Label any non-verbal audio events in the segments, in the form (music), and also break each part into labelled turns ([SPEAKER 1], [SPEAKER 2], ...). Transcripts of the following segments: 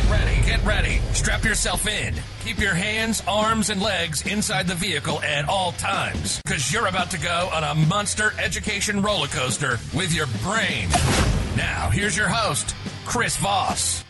[SPEAKER 1] Get ready, get ready. Strap yourself in. Keep your hands, arms, and legs inside the vehicle at all times, because you're about to go on a monster education roller coaster with your brain. Now, here's your host, Chris Voss.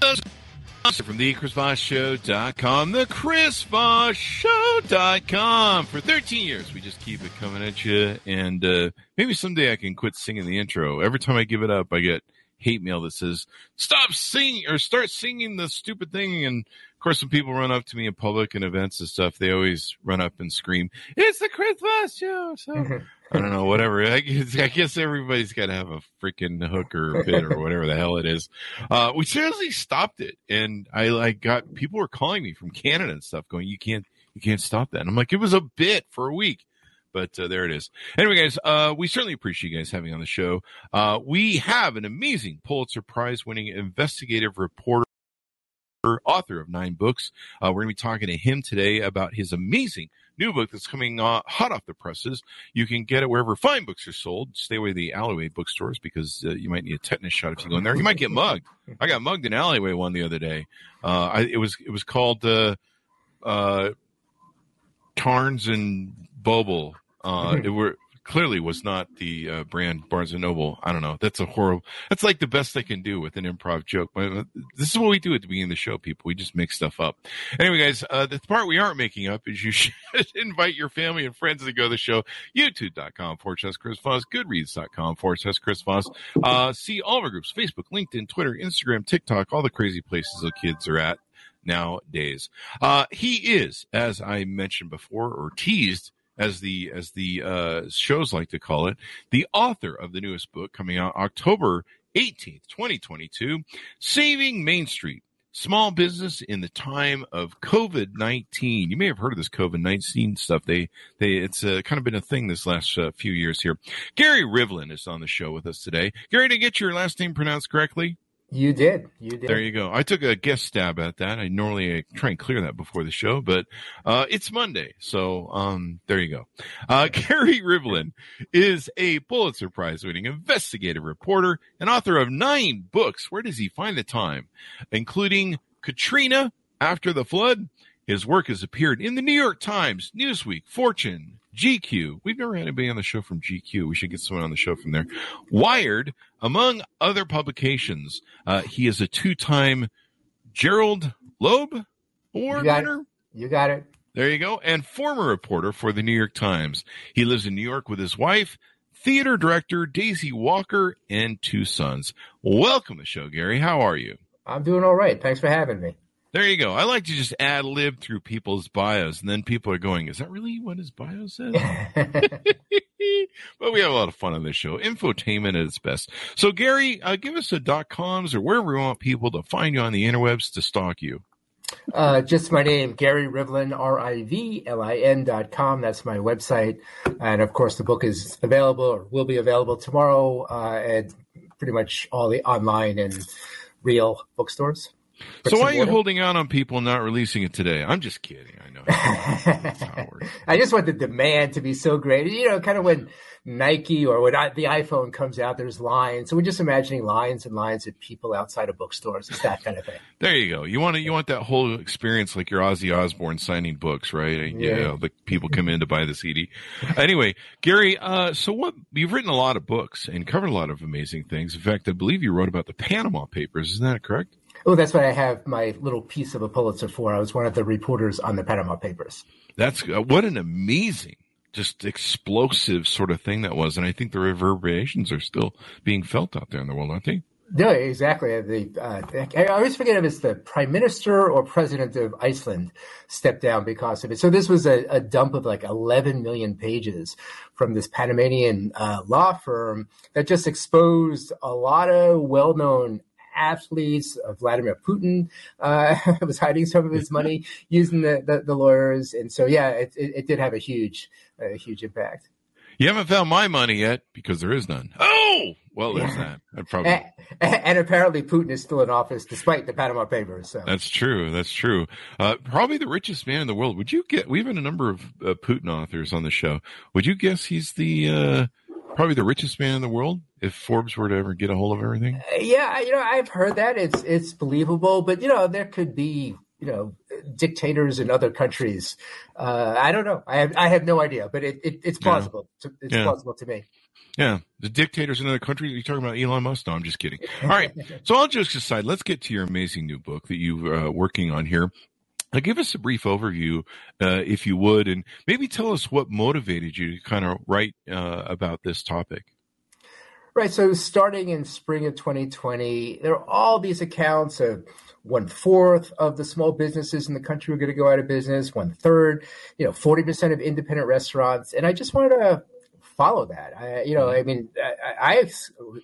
[SPEAKER 2] From the ChrisVossShow.com, the ChrisVossShow.com. For 13 years, we just keep it coming at you, and uh, maybe someday I can quit singing the intro. Every time I give it up, I get hate mail that says stop singing or start singing the stupid thing. And of course when people run up to me in public and events and stuff they always run up and scream it's the christmas show! So (laughs) i don't know whatever. I guess, I guess everybody's got to have a freaking hook or bit or whatever the hell it is. Uh, we seriously stopped it. And i like got people were calling me from canada and stuff going you can't you can't stop that. And i'm like it was a bit for a week but uh, there it is. Anyway, guys, uh, we certainly appreciate you guys having on the show. Uh, we have an amazing Pulitzer Prize winning investigative reporter. Author of nine books. Uh, we're going to be talking to him today about his amazing new book that's coming uh, hot off the presses. You can get it wherever fine books are sold. Stay away the alleyway bookstores because uh, you might need a tetanus shot if you go in there. You might get mugged. I got mugged in alleyway one the other day. I, it was it was called Tarns and Boble. Uh, it were clearly was not the uh, brand Barnes and Noble. I don't know. That's a horrible. That's like the best they can do with an improv joke. But this is what we do at the beginning of the show, people. We just make stuff up. Anyway, guys, uh, the part we aren't making up is you (laughs) should invite your family and friends to go to the show. YouTube.com forward slash Chris Voss, Goodreads.com forward slash Chris Voss. Uh, see all of our groups: Facebook, LinkedIn, Twitter, Instagram, TikTok, all the crazy places the kids are at nowadays. Uh, he is, as I mentioned before or teased, as the as the uh, shows like to call it, the author of the newest book coming out October 18th, 2022, Saving Main Street. Small business in the time of COVID nineteen. You may have heard of this COVID nineteen stuff. They, they, it's uh, kind of been a thing this last uh, few years here. Gary Rivlin is on the show with us today. Gary, to get your last name pronounced correctly?
[SPEAKER 3] You did. You did.
[SPEAKER 2] There you go. I took a guest stab at that. I normally try and clear that before the show, but uh, it's Monday, so um, there you go. Uh, (laughs) Gary Rivlin is a Pulitzer Prize-winning investigative reporter and author of nine books. Where does he find the time, including Katrina After the Flood? His work has appeared in the New York Times, Newsweek, Fortune, GQ. We've never had anybody on the show from GQ. We should get someone on the show from there. Wired, among other publications. Uh, he is a two-time Gerald Loeb Award
[SPEAKER 3] you
[SPEAKER 2] winner.
[SPEAKER 3] It. You got it.
[SPEAKER 2] There you go. And former reporter for the New York Times. He lives in New York with his wife, theater director Daisy Walker, and two sons. Welcome to the show, Gary. How are you?
[SPEAKER 3] I'm doing all right. Thanks for having me.
[SPEAKER 2] There you go. I like to just ad lib through people's bios, and then people are going, "Is that really what his bio says?" (laughs) (laughs) but we have a lot of fun on this show. Infotainment at its best. So, Gary, uh, give us a dot coms or wherever we want people to find you on the interwebs to stalk you.
[SPEAKER 3] Uh, just my name, Gary Rivlin, R I V L I N dot com. That's my website. And of course, the book is available or will be available tomorrow uh, at pretty much all the online and real bookstores.
[SPEAKER 2] So why are you holding out on people not releasing it today? I'm just kidding. I know. (laughs)
[SPEAKER 3] I just want the demand to be so great. You know, kind of when Nike or when I, the iPhone comes out, there's lines. So we're just imagining lines and lines of people outside of bookstores. It's that kind of thing. (laughs)
[SPEAKER 2] there you go. You want to, you want that whole experience like your Ozzy Osbourne signing books, right? Yeah. You know, the people come in to buy the CD. anyway, Gary, uh, so what, you've written a lot of books and covered a lot of amazing things. In fact, I believe you wrote about the Panama Papers. Isn't that correct?
[SPEAKER 3] Oh, that's what I have my little piece of a Pulitzer for. I was one of the reporters on the Panama Papers.
[SPEAKER 2] That's uh, what an amazing, just explosive sort of thing that was, and I think the reverberations are still being felt out there in the world, aren't they?
[SPEAKER 3] No, exactly. The uh, I always forget if it's the prime minister or president of Iceland stepped down because of it. So this was a, a dump of like 11 million pages from this Panamanian uh, law firm that just exposed a lot of well-known athletes. Uh, Vladimir Putin uh, (laughs) was hiding some of his money (laughs) using the, the, the lawyers, and so yeah, it, it, it, did have a huge, a huge impact.
[SPEAKER 2] You haven't found my money yet because there is none. Oh, well, there's
[SPEAKER 3] Yeah.
[SPEAKER 2] that. I probably
[SPEAKER 3] And, and apparently, Putin is still in office despite the Panama Papers. So
[SPEAKER 2] That's true. That's true. Uh, probably the richest man in the world. Would you get? We've had a number of uh, Putin authors on the show. Would you guess he's the uh, probably the richest man in the world if Forbes were to ever get a hold of everything?
[SPEAKER 3] yeah, you know, I've heard that it's it's believable, but you know, there could be you know dictators in other countries. Uh, I don't know. I have I have no idea, but it, it it's
[SPEAKER 2] Yeah.
[SPEAKER 3] plausible. To, it's
[SPEAKER 2] Yeah.
[SPEAKER 3] plausible to me.
[SPEAKER 2] Yeah, the dictators in other countries. You're talking about Elon Musk? No, I'm just kidding. All right. (laughs) So all jokes aside, let's get to your amazing new book that you're uh, working on here. Uh, give us a brief overview, uh, if you would, and maybe tell us what motivated you to kind of write uh, about this topic.
[SPEAKER 3] Right. So starting in spring of 2020, there are all these accounts of one fourth of the small businesses in the country are going to go out of business, one third, you know, 40% of independent restaurants. And I just wanted to follow that. I, you know, I mean, I, I,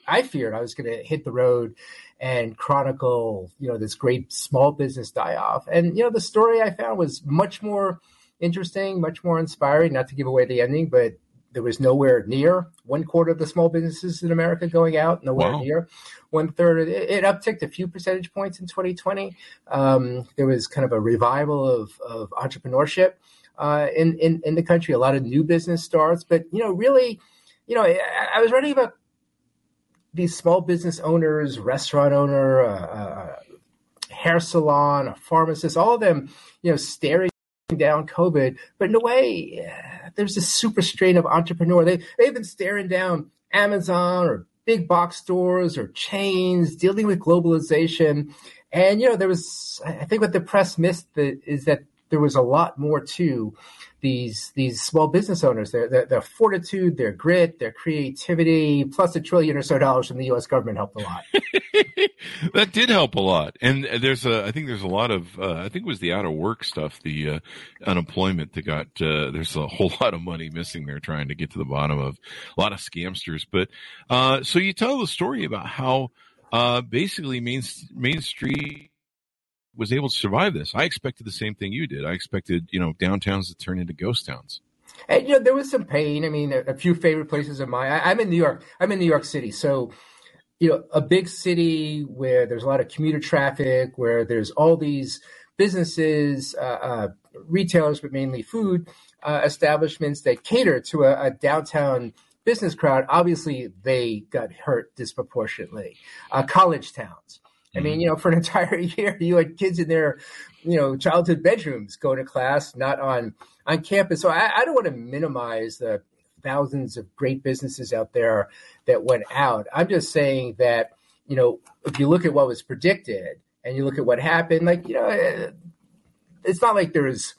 [SPEAKER 3] I feared I was going to hit the road and chronicle, you know, this great small business die off. And, you know, the story I found was much more interesting, much more inspiring, not to give away the ending, but there was nowhere near one quarter of the small businesses in America going out, nowhere
[SPEAKER 2] Wow.
[SPEAKER 3] near one third. It, it upticked a few percentage points in 2020. Um, there was kind of a revival of, of entrepreneurship uh, in, in in the country. A lot of new business starts, but you know, really, you know, I, I was writing about these small business owners, restaurant owner, uh, uh, hair salon, a pharmacist, all of them, you know, staring down COVID, but in a way, there's this super strain of entrepreneur. They they've been staring down Amazon or big box stores or chains, dealing with globalization, and you know there was. I think what the press missed the, is that there was a lot more to these these small business owners. Their, their their fortitude, their grit, their creativity, plus a trillion or so dollars from the U.S. government helped a lot. (laughs)
[SPEAKER 2] that did help a lot. And there's a, I think there's a lot of, uh, I think it was the out of work stuff, the uh, unemployment that got, uh, there's a whole (laughs) lot of money missing there trying to get to the bottom of a lot of scamsters. But, uh, so you tell the story about how, uh, basically Main, Main Street was able to survive this. I expected the same thing you did. I expected, you know, downtowns to turn into ghost towns.
[SPEAKER 3] And you know, there was some pain. I mean, a, a few favorite places of mine. I, I'm in New York. I'm in New York City, so you know, a big city where there's a lot of commuter traffic, where there's all these businesses, uh, uh, retailers, but mainly food uh, establishments that cater to a, a downtown business crowd. Obviously, they got hurt disproportionately. Uh, college towns. I mean, you know, for an (laughs) entire year, you had kids in their, you know, childhood bedrooms going to class, not on on campus. So I, I don't want to minimize the thousands of great businesses out there that went out. I'm just saying that, you know, if you look at what was predicted and you look at what happened, like, you know, eh, it's not like there's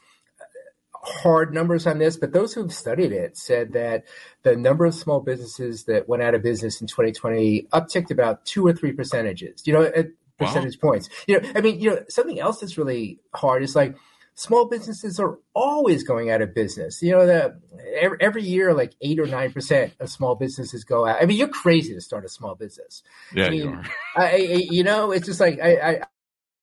[SPEAKER 3] hard numbers on this, but those who've studied it said that the number of small businesses that went out of business in 2020 upticked about two or three percentages, you know, at
[SPEAKER 2] Wow.
[SPEAKER 3] percentage points. You know, I mean, you know, something else that's really hard is like small businesses are always going out of business. You know, that every, every year, like eight or nine percent of small businesses go out. I mean, you're crazy to start a small business.
[SPEAKER 2] Yeah,
[SPEAKER 3] I
[SPEAKER 2] you
[SPEAKER 3] mean,
[SPEAKER 2] are.
[SPEAKER 3] I, I, you know, it's just like I,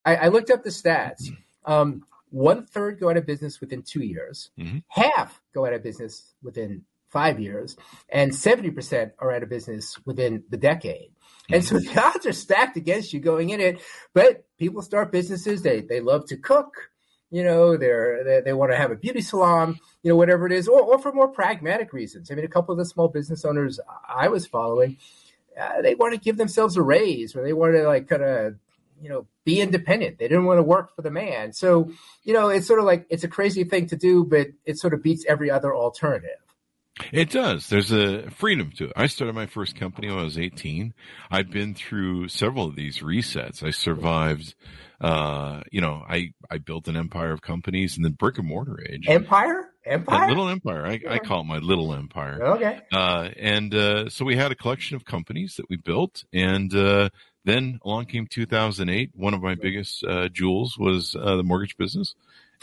[SPEAKER 3] I, I looked up the stats. Um, one third go out of business within two years.
[SPEAKER 2] Mhm.
[SPEAKER 3] Half go out of business within five years, and seventy percent are out of business within the decade. And so the odds are stacked against you going in it. But people start businesses. They they love to cook. You know, they're, they they want to have a beauty salon. You know, whatever it is, or, or for more pragmatic reasons. I mean, a couple of the small business owners I was following, uh, they want to give themselves a raise, or they want to like kind of you know be independent. They didn't want to work for the man. So you know, it's sort of like it's a crazy thing to do, but it sort of beats every other alternative.
[SPEAKER 2] It does. There's a freedom to it. I started my first company when I was 18. I've been through several of these resets. I survived, uh, you know, I, I built an empire of companies in the brick and mortar age.
[SPEAKER 3] Empire, empire.
[SPEAKER 2] little empire. I, I call it my little empire.
[SPEAKER 3] okay.
[SPEAKER 2] Uh, and, uh, so we had a collection of companies that we built. And, uh, then along came 2008. One of my biggest, uh, jewels was, uh, the mortgage business.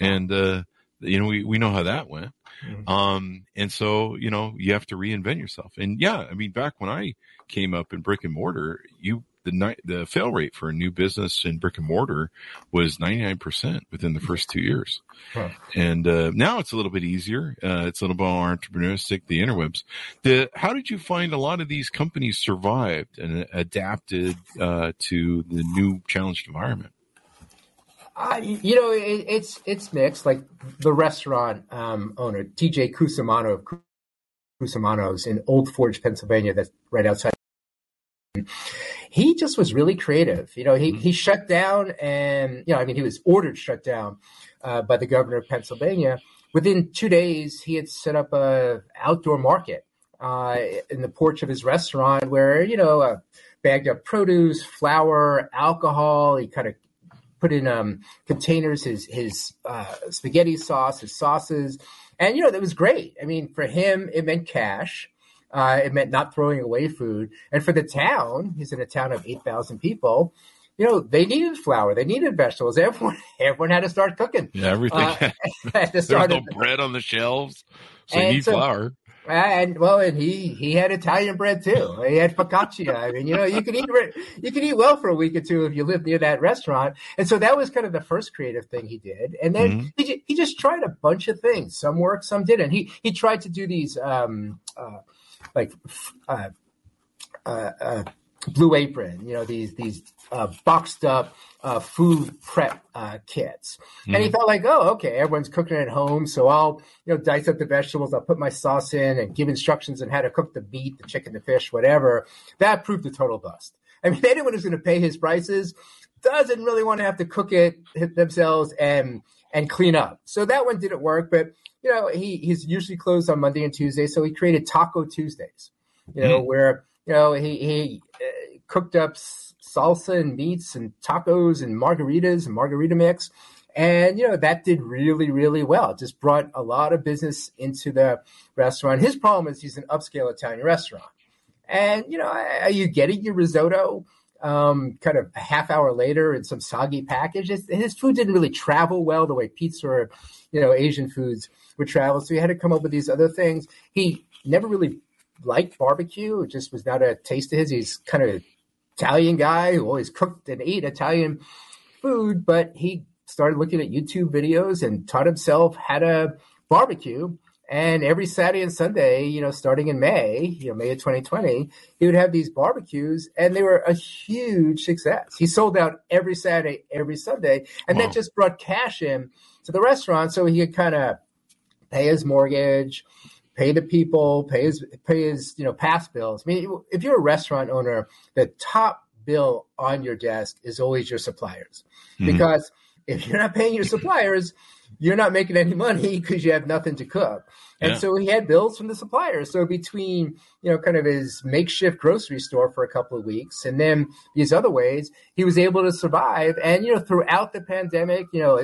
[SPEAKER 2] And, uh, you know, we, we know how that went.
[SPEAKER 3] Mhm.
[SPEAKER 2] Um, and so, you know, you have to reinvent yourself. And yeah, I mean, back when I came up in brick and mortar, you, the ni- the fail rate for a new business in brick and mortar was 99% within the first two years.
[SPEAKER 3] Huh.
[SPEAKER 2] And uh, now it's a little bit easier. Uh, it's a little bit more entrepreneuristic, the interwebs. The, how did you find a lot of these companies survived and adapted uh, to the new challenged environment?
[SPEAKER 3] Uh, you know, it, it's it's mixed. Like the restaurant um, owner, TJ Cusimano of Cusimano's in Old Forge, Pennsylvania, that's right outside. He just was really creative. You know, he, he shut down and, you know, I mean, he was ordered shut down uh, by the governor of Pennsylvania. Within two days, he had set up a outdoor market uh, in the porch of his restaurant where, you know, uh, bagged up produce, flour, alcohol. He kind of put in um, containers his his uh, spaghetti sauce, his sauces, and you know that was great. I mean, for him, it meant cash. Uh, it meant not throwing away food, and for the town, he's in a town of eight thousand people. You know, they needed flour, they needed vegetables. (laughs) Everyone, everyone had to start cooking.
[SPEAKER 2] Yeah, everything.
[SPEAKER 3] Uh, had (laughs) to (laughs)
[SPEAKER 2] There's
[SPEAKER 3] start
[SPEAKER 2] no bread on the shelves, so you need
[SPEAKER 3] so-
[SPEAKER 2] flour.
[SPEAKER 3] And well, and he he had Italian bread too. He had focaccia. I mean, you know, you can eat you can eat well for a week or two if you live near that restaurant. And so that was kind of the first creative thing he did. And then
[SPEAKER 2] Mhm.
[SPEAKER 3] he he just tried a bunch of things. Some worked, some didn't. He he tried to do these um uh like uh uh. uh Blue Apron, you know these these uh, boxed up uh, food prep uh, kits, and he thought like, oh, okay, everyone's cooking at home, so I'll you know dice up the vegetables, I'll put my sauce in, and give instructions on how to cook the meat, the chicken, the fish, whatever. That proved a total bust. I mean, (laughs) anyone who's going to pay his prices doesn't really want to have to cook it themselves and and clean up. So that one didn't work, but you know he he's usually closed on Monday and Tuesday, so he created Taco Tuesdays. You know where you know he he uh, cooked up salsa and meats and tacos and margaritas and margarita mix. And you know that did really, really well. It just brought a lot of business into the restaurant. His problem is he's an upscale Italian restaurant, and you know, are you getting your risotto um, kind of a half hour later in some soggy package? His food didn't really travel well the way pizza or you know Asian foods would travel. So he had to come up with these other things. He never really liked barbecue. It just was not a taste of his. He's kind of an Italian guy who always cooked and ate Italian food, but he started looking at YouTube videos and taught himself how to barbecue. And every Saturday and Sunday, you know, starting in May, you know, May of 2020, he would have these barbecues and they were a huge success. He sold out every Saturday, every Sunday, and
[SPEAKER 2] Wow.
[SPEAKER 3] that just brought cash in to the restaurant so he could kind of pay his mortgage, pay the people, pay his pay his you know past bills. I mean, if you're a restaurant owner, the top bill on your desk is always your suppliers,
[SPEAKER 2] Mhm.
[SPEAKER 3] because if you're not paying your suppliers, (laughs) you're not making any money because you have nothing to cook. And
[SPEAKER 2] Yeah.
[SPEAKER 3] so he had bills from the suppliers. So between you know kind of his makeshift grocery store for a couple of weeks, and then these other ways, he was able to survive. And you know throughout the pandemic, you know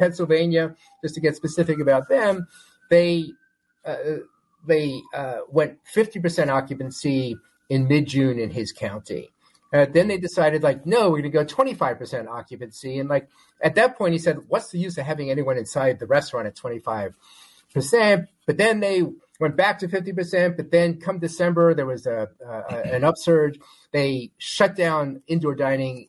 [SPEAKER 3] Pennsylvania, just to get specific about them, they uh, they uh, went 50% occupancy in mid June in his county. Uh, then they decided, like, no, we're going to go 25% occupancy. And, like, at that point, he said, what's the use of having anyone inside the restaurant at 25%? But then they went back to 50%. But then come December, there was a, an upsurge. They shut down indoor dining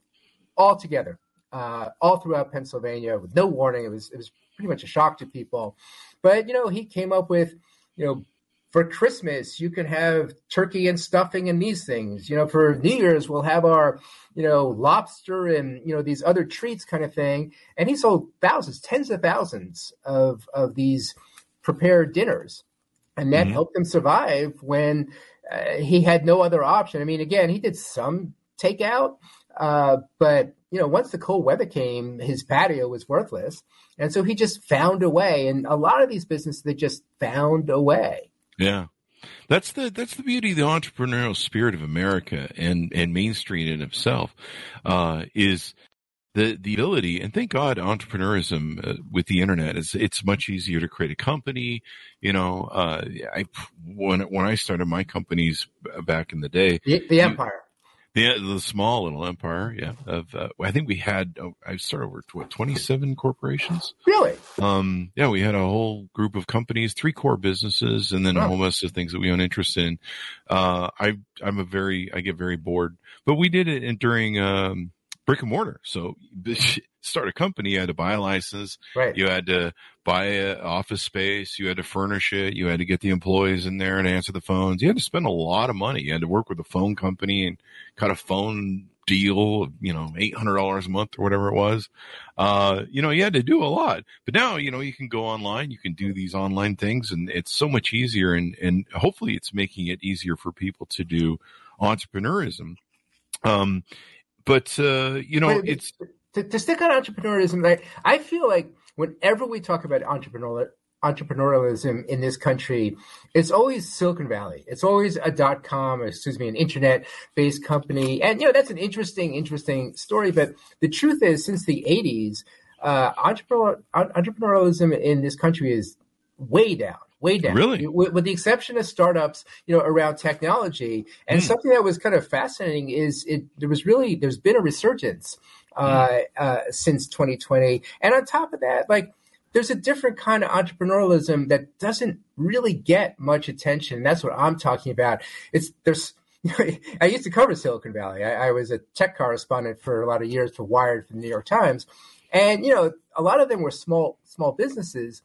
[SPEAKER 3] altogether, uh, all throughout Pennsylvania with no warning. It was, it was pretty much a shock to people. But, you know, he came up with, you know, for Christmas, you can have turkey and stuffing and these things. You know, for New Year's, we'll have our, you know, lobster and, you know, these other treats kind of thing. And he sold thousands, tens of thousands of, of these prepared dinners. And that
[SPEAKER 2] Mhm.
[SPEAKER 3] helped him survive when uh, he had no other option. I mean, again, he did some takeout, uh, but, you know, once the cold weather came, his patio was worthless. And so he just found a way. And a lot of these businesses, they just found a way.
[SPEAKER 2] Yeah. That's the that's the beauty of the entrepreneurial spirit of America and and Main Street in itself uh, is the the ability and thank God entrepreneurism uh, with the internet is it's much easier to create a company. You know, uh, I when when I started my companies back in the day,
[SPEAKER 3] The, the empire.
[SPEAKER 2] Yeah, the small little empire. Yeah, of uh, I think we had oh, I started over what twenty seven corporations.
[SPEAKER 3] Really?
[SPEAKER 2] Um, yeah, we had a whole group of companies, three core businesses, and then a whole bunch of things that we own interest in. Uh, I I'm a very I get very bored, but we did it in, during um, brick and mortar. So (laughs) start a company, you had to buy a license.
[SPEAKER 3] Right.
[SPEAKER 2] You had to buy an office space. You had to furnish it. You had to get the employees in there and answer the phones. You had to spend a lot of money. You had to work with a phone company and cut a phone deal, you know, $800 a month or whatever it was. Uh, you know, you had to do a lot, but now, you know, you can go online, you can do these online things and it's so much easier. And, and hopefully it's making it easier for people to do entrepreneurism. Um, but, uh, you know,
[SPEAKER 3] But-
[SPEAKER 2] it's,
[SPEAKER 3] to, to stick on entrepreneurialism, I, I feel like whenever we talk about entrepreneurial entrepreneurialism in this country, it's always Silicon Valley. It's always a dot com, excuse me, an internet based company. And, you know, that's an interesting, interesting story. But the truth is, since the 80s, uh, entrepreneur, entrepreneurialism in this country is way down. Way down,
[SPEAKER 2] Really?
[SPEAKER 3] with, with the exception of startups, you know, around technology. And
[SPEAKER 2] Hmm.
[SPEAKER 3] something that was kind of fascinating is it. There was really there's been a resurgence uh, uh, since 2020. And on top of that, like there's a different kind of entrepreneurialism that doesn't really get much attention. And that's what I'm talking about. It's there's. (laughs) I used to cover Silicon Valley. I, I was a tech correspondent for a lot of years for Wired for the New York Times, and you know a lot of them were small small businesses,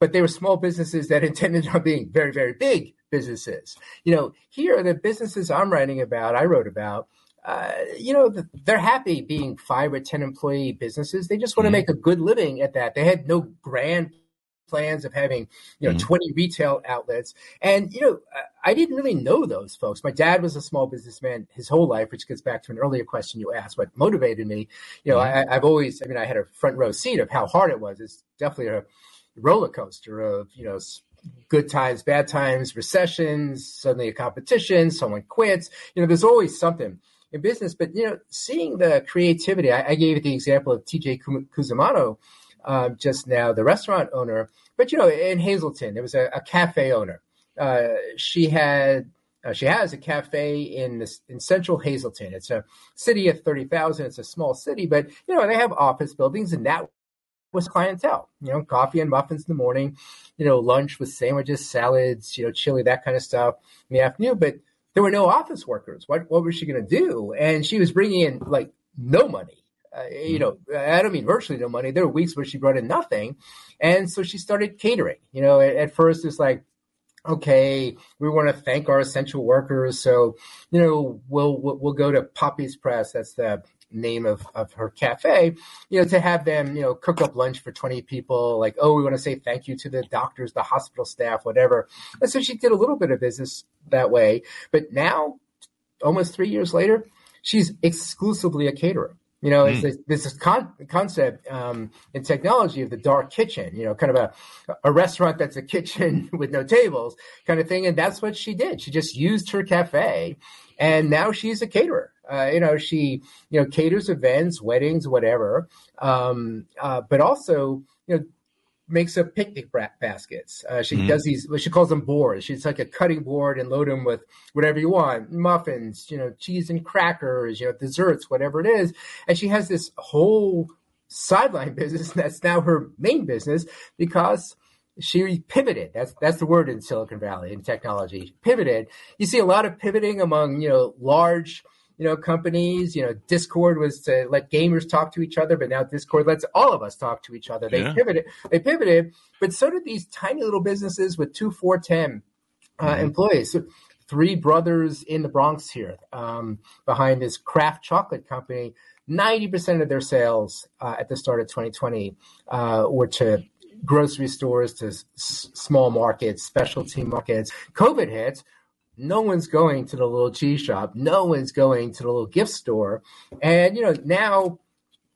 [SPEAKER 3] but they were small businesses that (laughs) intended on being very very big businesses. You know, here the businesses I'm writing about, I wrote about, uh, you know, they're happy being five or 10 employee businesses. They just want to
[SPEAKER 2] Mhm.
[SPEAKER 3] make a good living at that. They had no grand plans of having, you know,
[SPEAKER 2] Mhm.
[SPEAKER 3] 20 retail outlets. And, you know, I- didn't really know those folks. My dad was a small businessman his whole life, which gets back to an earlier question you asked, what motivated me. You know, I, I've always, I mean, I had a front row seat of how hard it was. It's definitely a roller coaster of, you know, good times, bad times, recessions, suddenly a competition, someone quits. You know, there's always something in business. But you know, seeing the creativity, I, I gave the example of T.J. Ku- Cusimano um, just now, the restaurant owner. But you know, in Hazleton, there was a, a cafe owner. Uh, she had. Uh, she has a cafe in this, in central Hazleton. It's a city of thirty thousand. It's a small city, but you know they have office buildings, and that was clientele. You know, coffee and muffins in the morning. You know, lunch with sandwiches, salads, you know, chili, that kind of stuff in the afternoon. But there were no office workers. What what was she going to do? And she was bringing in like no money. Uh, you know, I don't mean virtually no money. There were weeks where she brought in nothing, and so she started catering. You know, at, at first it's like, okay, we want to thank our essential workers, so you know, we'll we'll, we'll go to Poppy's Press. That's the name of, of her cafe, you know, to have them, you know, cook up lunch for 20 people, like, oh, we want to say thank you to the doctors, the hospital staff, whatever. And so she did a little bit of business that way. But now, almost three years later, she's exclusively a caterer. You know, it's this, this con- concept um, in technology of the dark kitchen. You know, kind of a a restaurant that's a kitchen (laughs) with no tables, kind of thing. And that's what she did. She just used her cafe, and now she's a caterer. Uh, you know, she you know caters events, weddings, whatever. Um, uh, but also, you know, makes up picnic baskets. Uh, she
[SPEAKER 2] Mhm.
[SPEAKER 3] does these, she calls them boards. She's like a cutting board and load them with whatever you want, muffins, you know, cheese and crackers, you know, desserts, whatever it is. And she has this whole sideline (laughs) business that's now her main business because she pivoted. That's that's the word in Silicon Valley in technology. Pivoted. You see a lot of pivoting among you know large you know companies. You know, Discord was to let gamers talk to each other, but now Discord lets all of us talk to each other. They
[SPEAKER 2] Yeah.
[SPEAKER 3] pivoted. They pivoted, but so did these tiny little businesses with two, four, ten uh,
[SPEAKER 2] Mhm.
[SPEAKER 3] employees. So three brothers in the Bronx here um, behind this craft chocolate company. Ninety percent of their sales uh, at the start of 2020 uh, were to grocery stores, to s- small markets, specialty markets. COVID hits. No one's going to the little cheese shop. No one's going to the little gift store. And, you know, now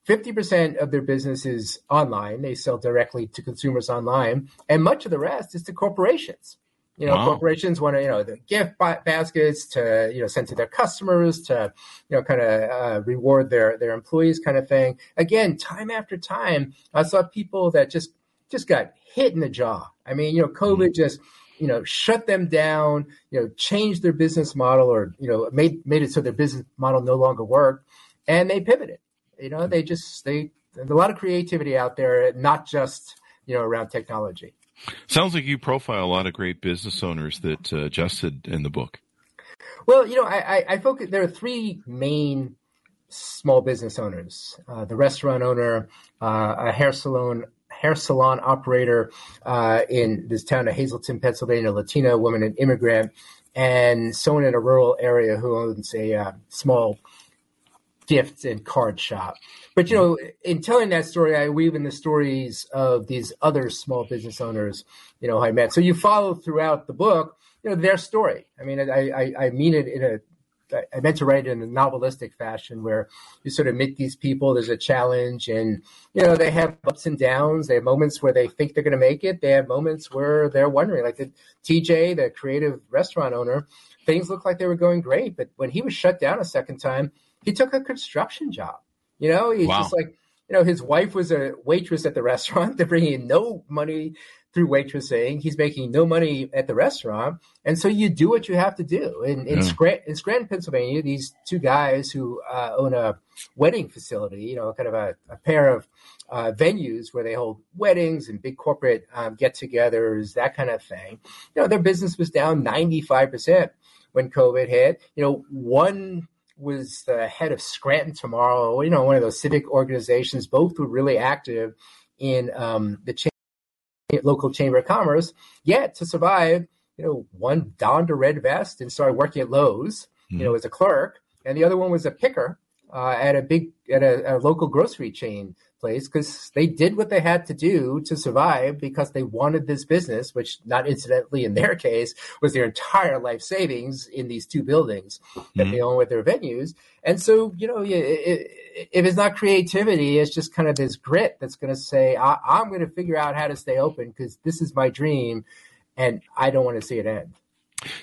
[SPEAKER 3] 50% of their business is online. They sell directly to consumers online. And much of the rest is to corporations. You know,
[SPEAKER 2] Wow.
[SPEAKER 3] corporations want to, you know, the gift baskets to, you know, send to their customers to, you know, kind of uh, reward their their employees, kind of thing. Again, time after time, I saw people that just just got hit in the jaw. I mean, you know, COVID just you know, shut them down, you know, changed their business model or, you know, made, made it so their business model no longer worked and they pivoted. You know, they just, they, a lot of creativity out there, not just, you know, around technology.
[SPEAKER 2] Sounds like you profile a lot of great business owners that uh, adjusted in the book.
[SPEAKER 3] Well, you know, I, I, I focus, there are three main small business owners uh, the restaurant owner, uh, a hair salon hair salon operator uh, in this town of Hazleton, Pennsylvania, Latina woman, an immigrant, and someone in a rural area who owns a uh, small gift and card shop. But you know, in telling that story, I weave in the stories of these other small business owners, you know, I met. So you follow throughout the book, you know, their story. I mean, I, I, I mean it in a I meant to write it in a novelistic fashion where you sort of meet these people. There's a challenge, and you know they have ups and downs. They have moments where they think they're going to make it. They have moments where they're wondering. Like the TJ, the creative restaurant owner, things looked like they were going great, but when he was shut down a second time, he took a construction job. You know, he's wow. just like you know, his wife was a waitress at the restaurant. (laughs) They're bringing in no money through waitressing. He's making no money at the restaurant. And so you do what you have to do. In, in, yeah. Scranton, in Scranton, Pennsylvania, these two guys who uh, own a wedding facility, you know, kind of a, a pair of uh, venues where they hold weddings and big corporate um, get togethers, that kind of thing. You know, their business was down 95% when COVID hit. You know, one was the head of Scranton Tomorrow, you know, one of those civic organizations. Both were really active in um, the local chamber of commerce. Yet to survive, you know, one donned a red vest and started working at Lowe's, mm-hmm. you know, as a clerk, and the other one was a picker uh, at a big at a, a local grocery chain place because they did what they had to do to survive because they wanted this business, which not incidentally in their (laughs) case was their entire life savings in these two buildings that mm-hmm. they own with their venues. And so, you know, it, it, if it's not creativity, it's just kind of this grit that's going to say, I, I'm going to figure out how to stay open because this is my dream and I don't want to see it end.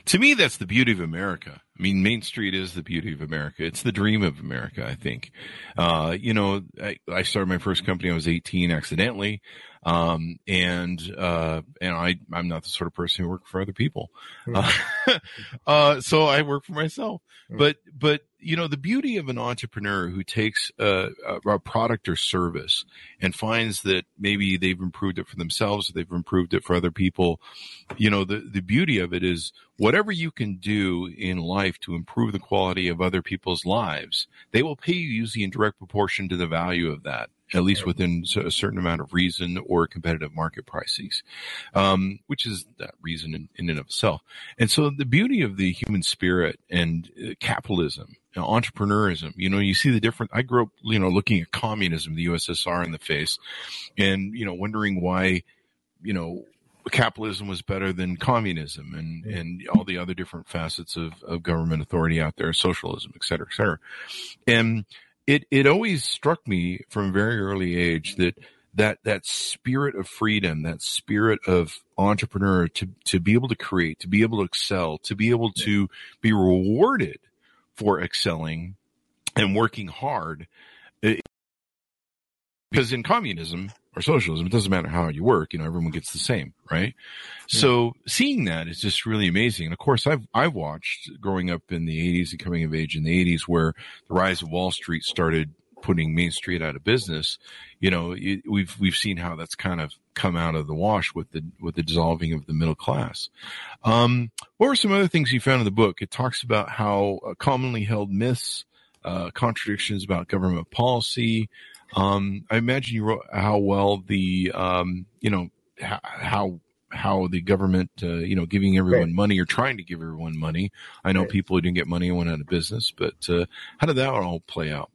[SPEAKER 2] To me, that's the beauty of America. I mean, Main Street is the beauty of America. It's the dream of America, I think. Uh, you know, I, I, started my first company, I was 18 accidentally. Um, and, uh, and I, I'm not the sort of person who works for other people. Mm-hmm. Uh, (laughs) uh, so I work for myself. Mm-hmm. But, but, you know, the beauty of an entrepreneur who takes a, a, product or service and finds that maybe they've improved it for themselves, they've improved it for other people. You know, the, the beauty of it is whatever you can do in life to improve the quality of other people's lives, they will pay you usually in direct proportion to the value of that at least within a certain amount of reason or competitive market prices, um, which is that reason in, in, and of itself. And so the beauty of the human spirit and uh, capitalism, entrepreneurism, you know, you see the different, I grew up, you know, looking at communism, the USSR in the face and, you know, wondering why, you know, capitalism was better than communism and, and all the other different facets of, of government authority out there, socialism, et cetera, et cetera. And, it it always struck me from a very early age that that that spirit of freedom, that spirit of entrepreneur to to be able to create, to be able to excel, to be able to be rewarded for excelling and working hard. It, because in communism, or socialism. It doesn't matter how you work, you know, everyone gets the same, right? Yeah. So seeing that is just really amazing. And of course, I've, I've watched growing up in the 80s and coming of age in the 80s where the rise of Wall Street started putting Main Street out of business. You know, it, we've, we've seen how that's kind of come out of the wash with the, with the dissolving of the middle class. Um, what were some other things you found in the book? It talks about how uh, commonly held myths, uh, contradictions about government policy, um, I imagine you wrote how well the, um, you know, how, how the government, uh, you know, giving everyone right. money or trying to give everyone money. I know right. people who didn't get money and went out of business, but uh, how did that all play out?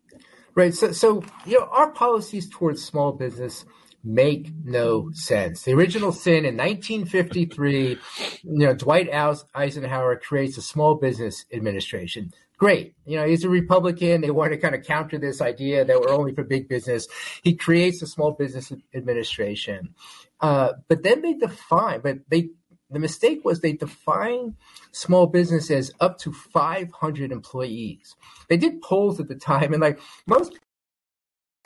[SPEAKER 3] Right. So, so you know, our policies towards small business make no sense. The original sin in 1953, you know, Dwight Eisenhower creates a small business administration great. You know, he's a Republican. They want to kind of counter this idea that we're only for big business. He creates a small business administration. Uh, but then they define, but they, the mistake was they define small business as up to 500 employees. They did polls at the time, and like most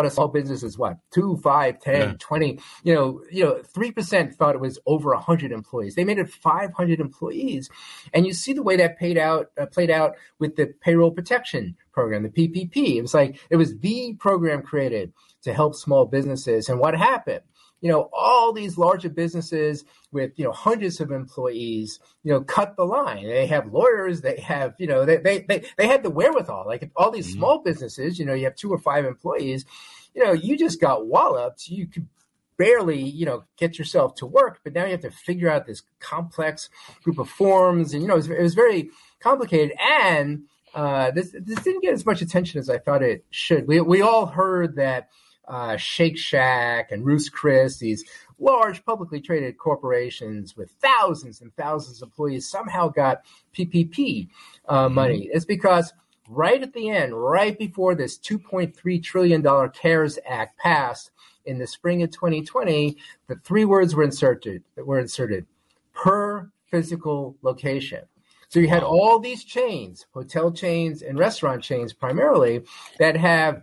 [SPEAKER 3] of small businesses, what, two, five, 10, yeah. 20, you know, you know, 3% thought it was over 100 employees. They made it 500 employees. And you see the way that paid out, uh, played out with the payroll protection program, the PPP. It was like, it was the program created to help small businesses. And what happened? You know, all these larger businesses with, you know, hundreds of employees, you know, cut the line. They have lawyers, they have, you know, they, they, they, they had the wherewithal. Like all these mm-hmm. small businesses, you know, you have two or five employees, you know, you just got walloped. You could barely, you know, get yourself to work, but now you have to figure out this complex group of forms. And, you know, it was, it was very complicated. And, uh, this, this didn't get as much attention as I thought it should. We, we all heard that, uh, Shake Shack and Ruth's Chris, these large publicly traded corporations with thousands and thousands of employees, somehow got PPP uh, mm-hmm. money. It's because right at the end, right before this $2.3 trillion CARES Act passed in the spring of 2020, the three words were inserted were inserted per physical location. So you had all these chains, hotel chains and restaurant chains primarily, that have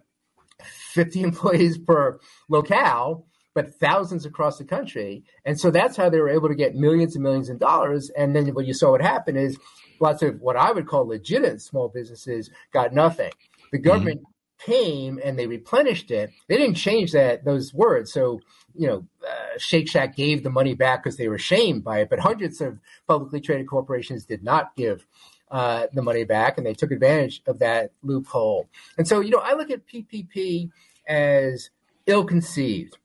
[SPEAKER 3] 50 (laughs) employees per locale, but thousands across the country. And so that's how they were able to get millions and millions of dollars. And then what you saw what happened is lots of what I would call legitimate small businesses got nothing. The mm-hmm. government mm-hmm. came and they replenished it. They didn't change that those words. So you know, uh, Shake Shack gave the money back because they were shamed by it, but hundreds of publicly traded corporations did not give uh, the money back, and they took advantage of that loophole. And so, you know, I look at PPP as ill-conceived.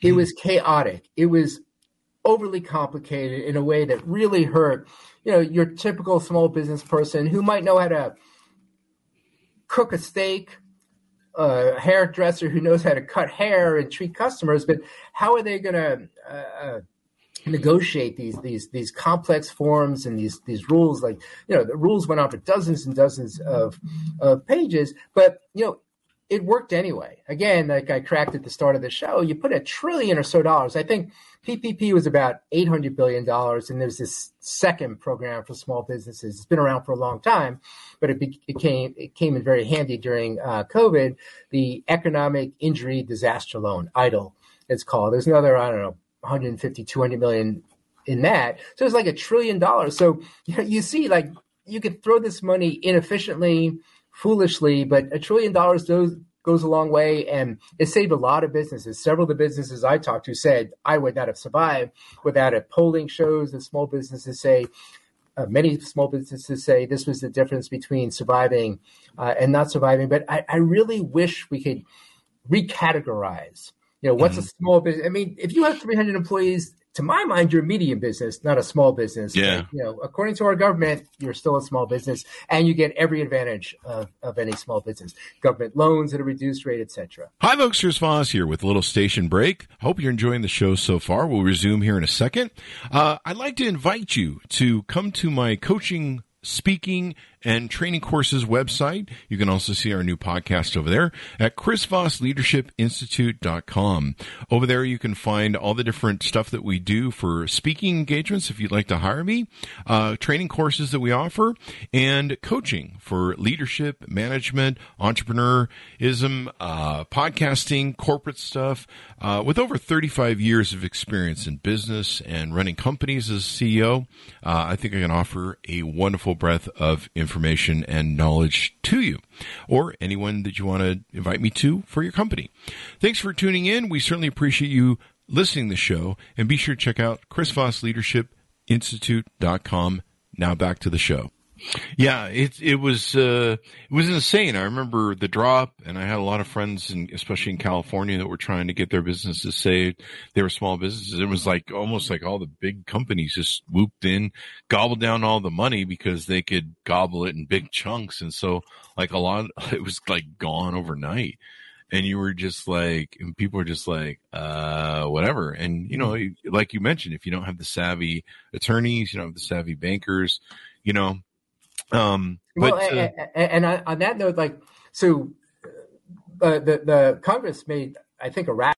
[SPEAKER 3] It was chaotic. It was overly complicated in a way that really hurt, you know, your typical small business person who might know how to cook a steak, a hairdresser who knows how to cut hair and treat customers, but how are they going to uh, uh negotiate these these these complex forms and these these rules. Like you know the rules went on for dozens and dozens of of pages but you know it worked anyway. Again like i cracked at the start of the show you put a trillion or so dollars. I think ppp was about 800 billion dollars and there's this second program for small businesses. It's been around for a long time but it, became it came in very handy during uh, covid. The economic injury disaster loan EIDL it's called. There's another i don't know 150, 200 million in that. So it's like a trillion dollars. So you, know, you see, like you could throw this money inefficiently, foolishly, but a trillion dollars goes goes a long way, and it saved a lot of businesses. Several of the businesses I talked to said I would not have survived without it. Polling shows that small businesses say. Uh, many small businesses say this was the difference between surviving uh, and not surviving. But I, I really wish we could recategorize you know, what's mm-hmm. a small business? I mean, if you have 300 employees, to my mind, you're a medium business, not a small business.
[SPEAKER 2] Yeah.
[SPEAKER 3] But, you know, according to our government, you're still a small business, and you get every advantage of, of any small business: government loans at a reduced rate, etc.
[SPEAKER 4] Hi, folks. Here's Voss here with a little station break. Hope you're enjoying the show so far. We'll resume here in a second. Uh, I'd like to invite you to come to my coaching speaking and training courses website. You can also see our new podcast over there at chrisvossleadershipinstitute.com. Over there, you can find all the different stuff that we do for speaking engagements if you'd like to hire me, uh, training courses that we offer, and coaching for leadership, management, entrepreneurism, uh, podcasting, corporate stuff. Uh, with over 35 years of experience in business and running companies as CEO, uh, I think I can offer a wonderful breadth of information information and knowledge to you or anyone that you want to invite me to for your company. Thanks for tuning in. We certainly appreciate you listening to the show and be sure to check out Chris Voss Leadership Institute.com. Now back to the show.
[SPEAKER 2] Yeah, it it was uh, it was insane. I remember the drop, and I had a lot of friends, in, especially in California, that were trying to get their businesses saved. They were small businesses. It was like almost like all the big companies just swooped in, gobbled down all the money because they could gobble it in big chunks, and so like a lot, (laughs) it was like gone overnight. And you were just like, and people were just like, uh, whatever. And you know, like you mentioned, if you don't have the savvy attorneys, you don't have the savvy bankers, you know, um,
[SPEAKER 3] but, well, and, uh, and, and, on that note, like, so uh, the the Congress made, I think, a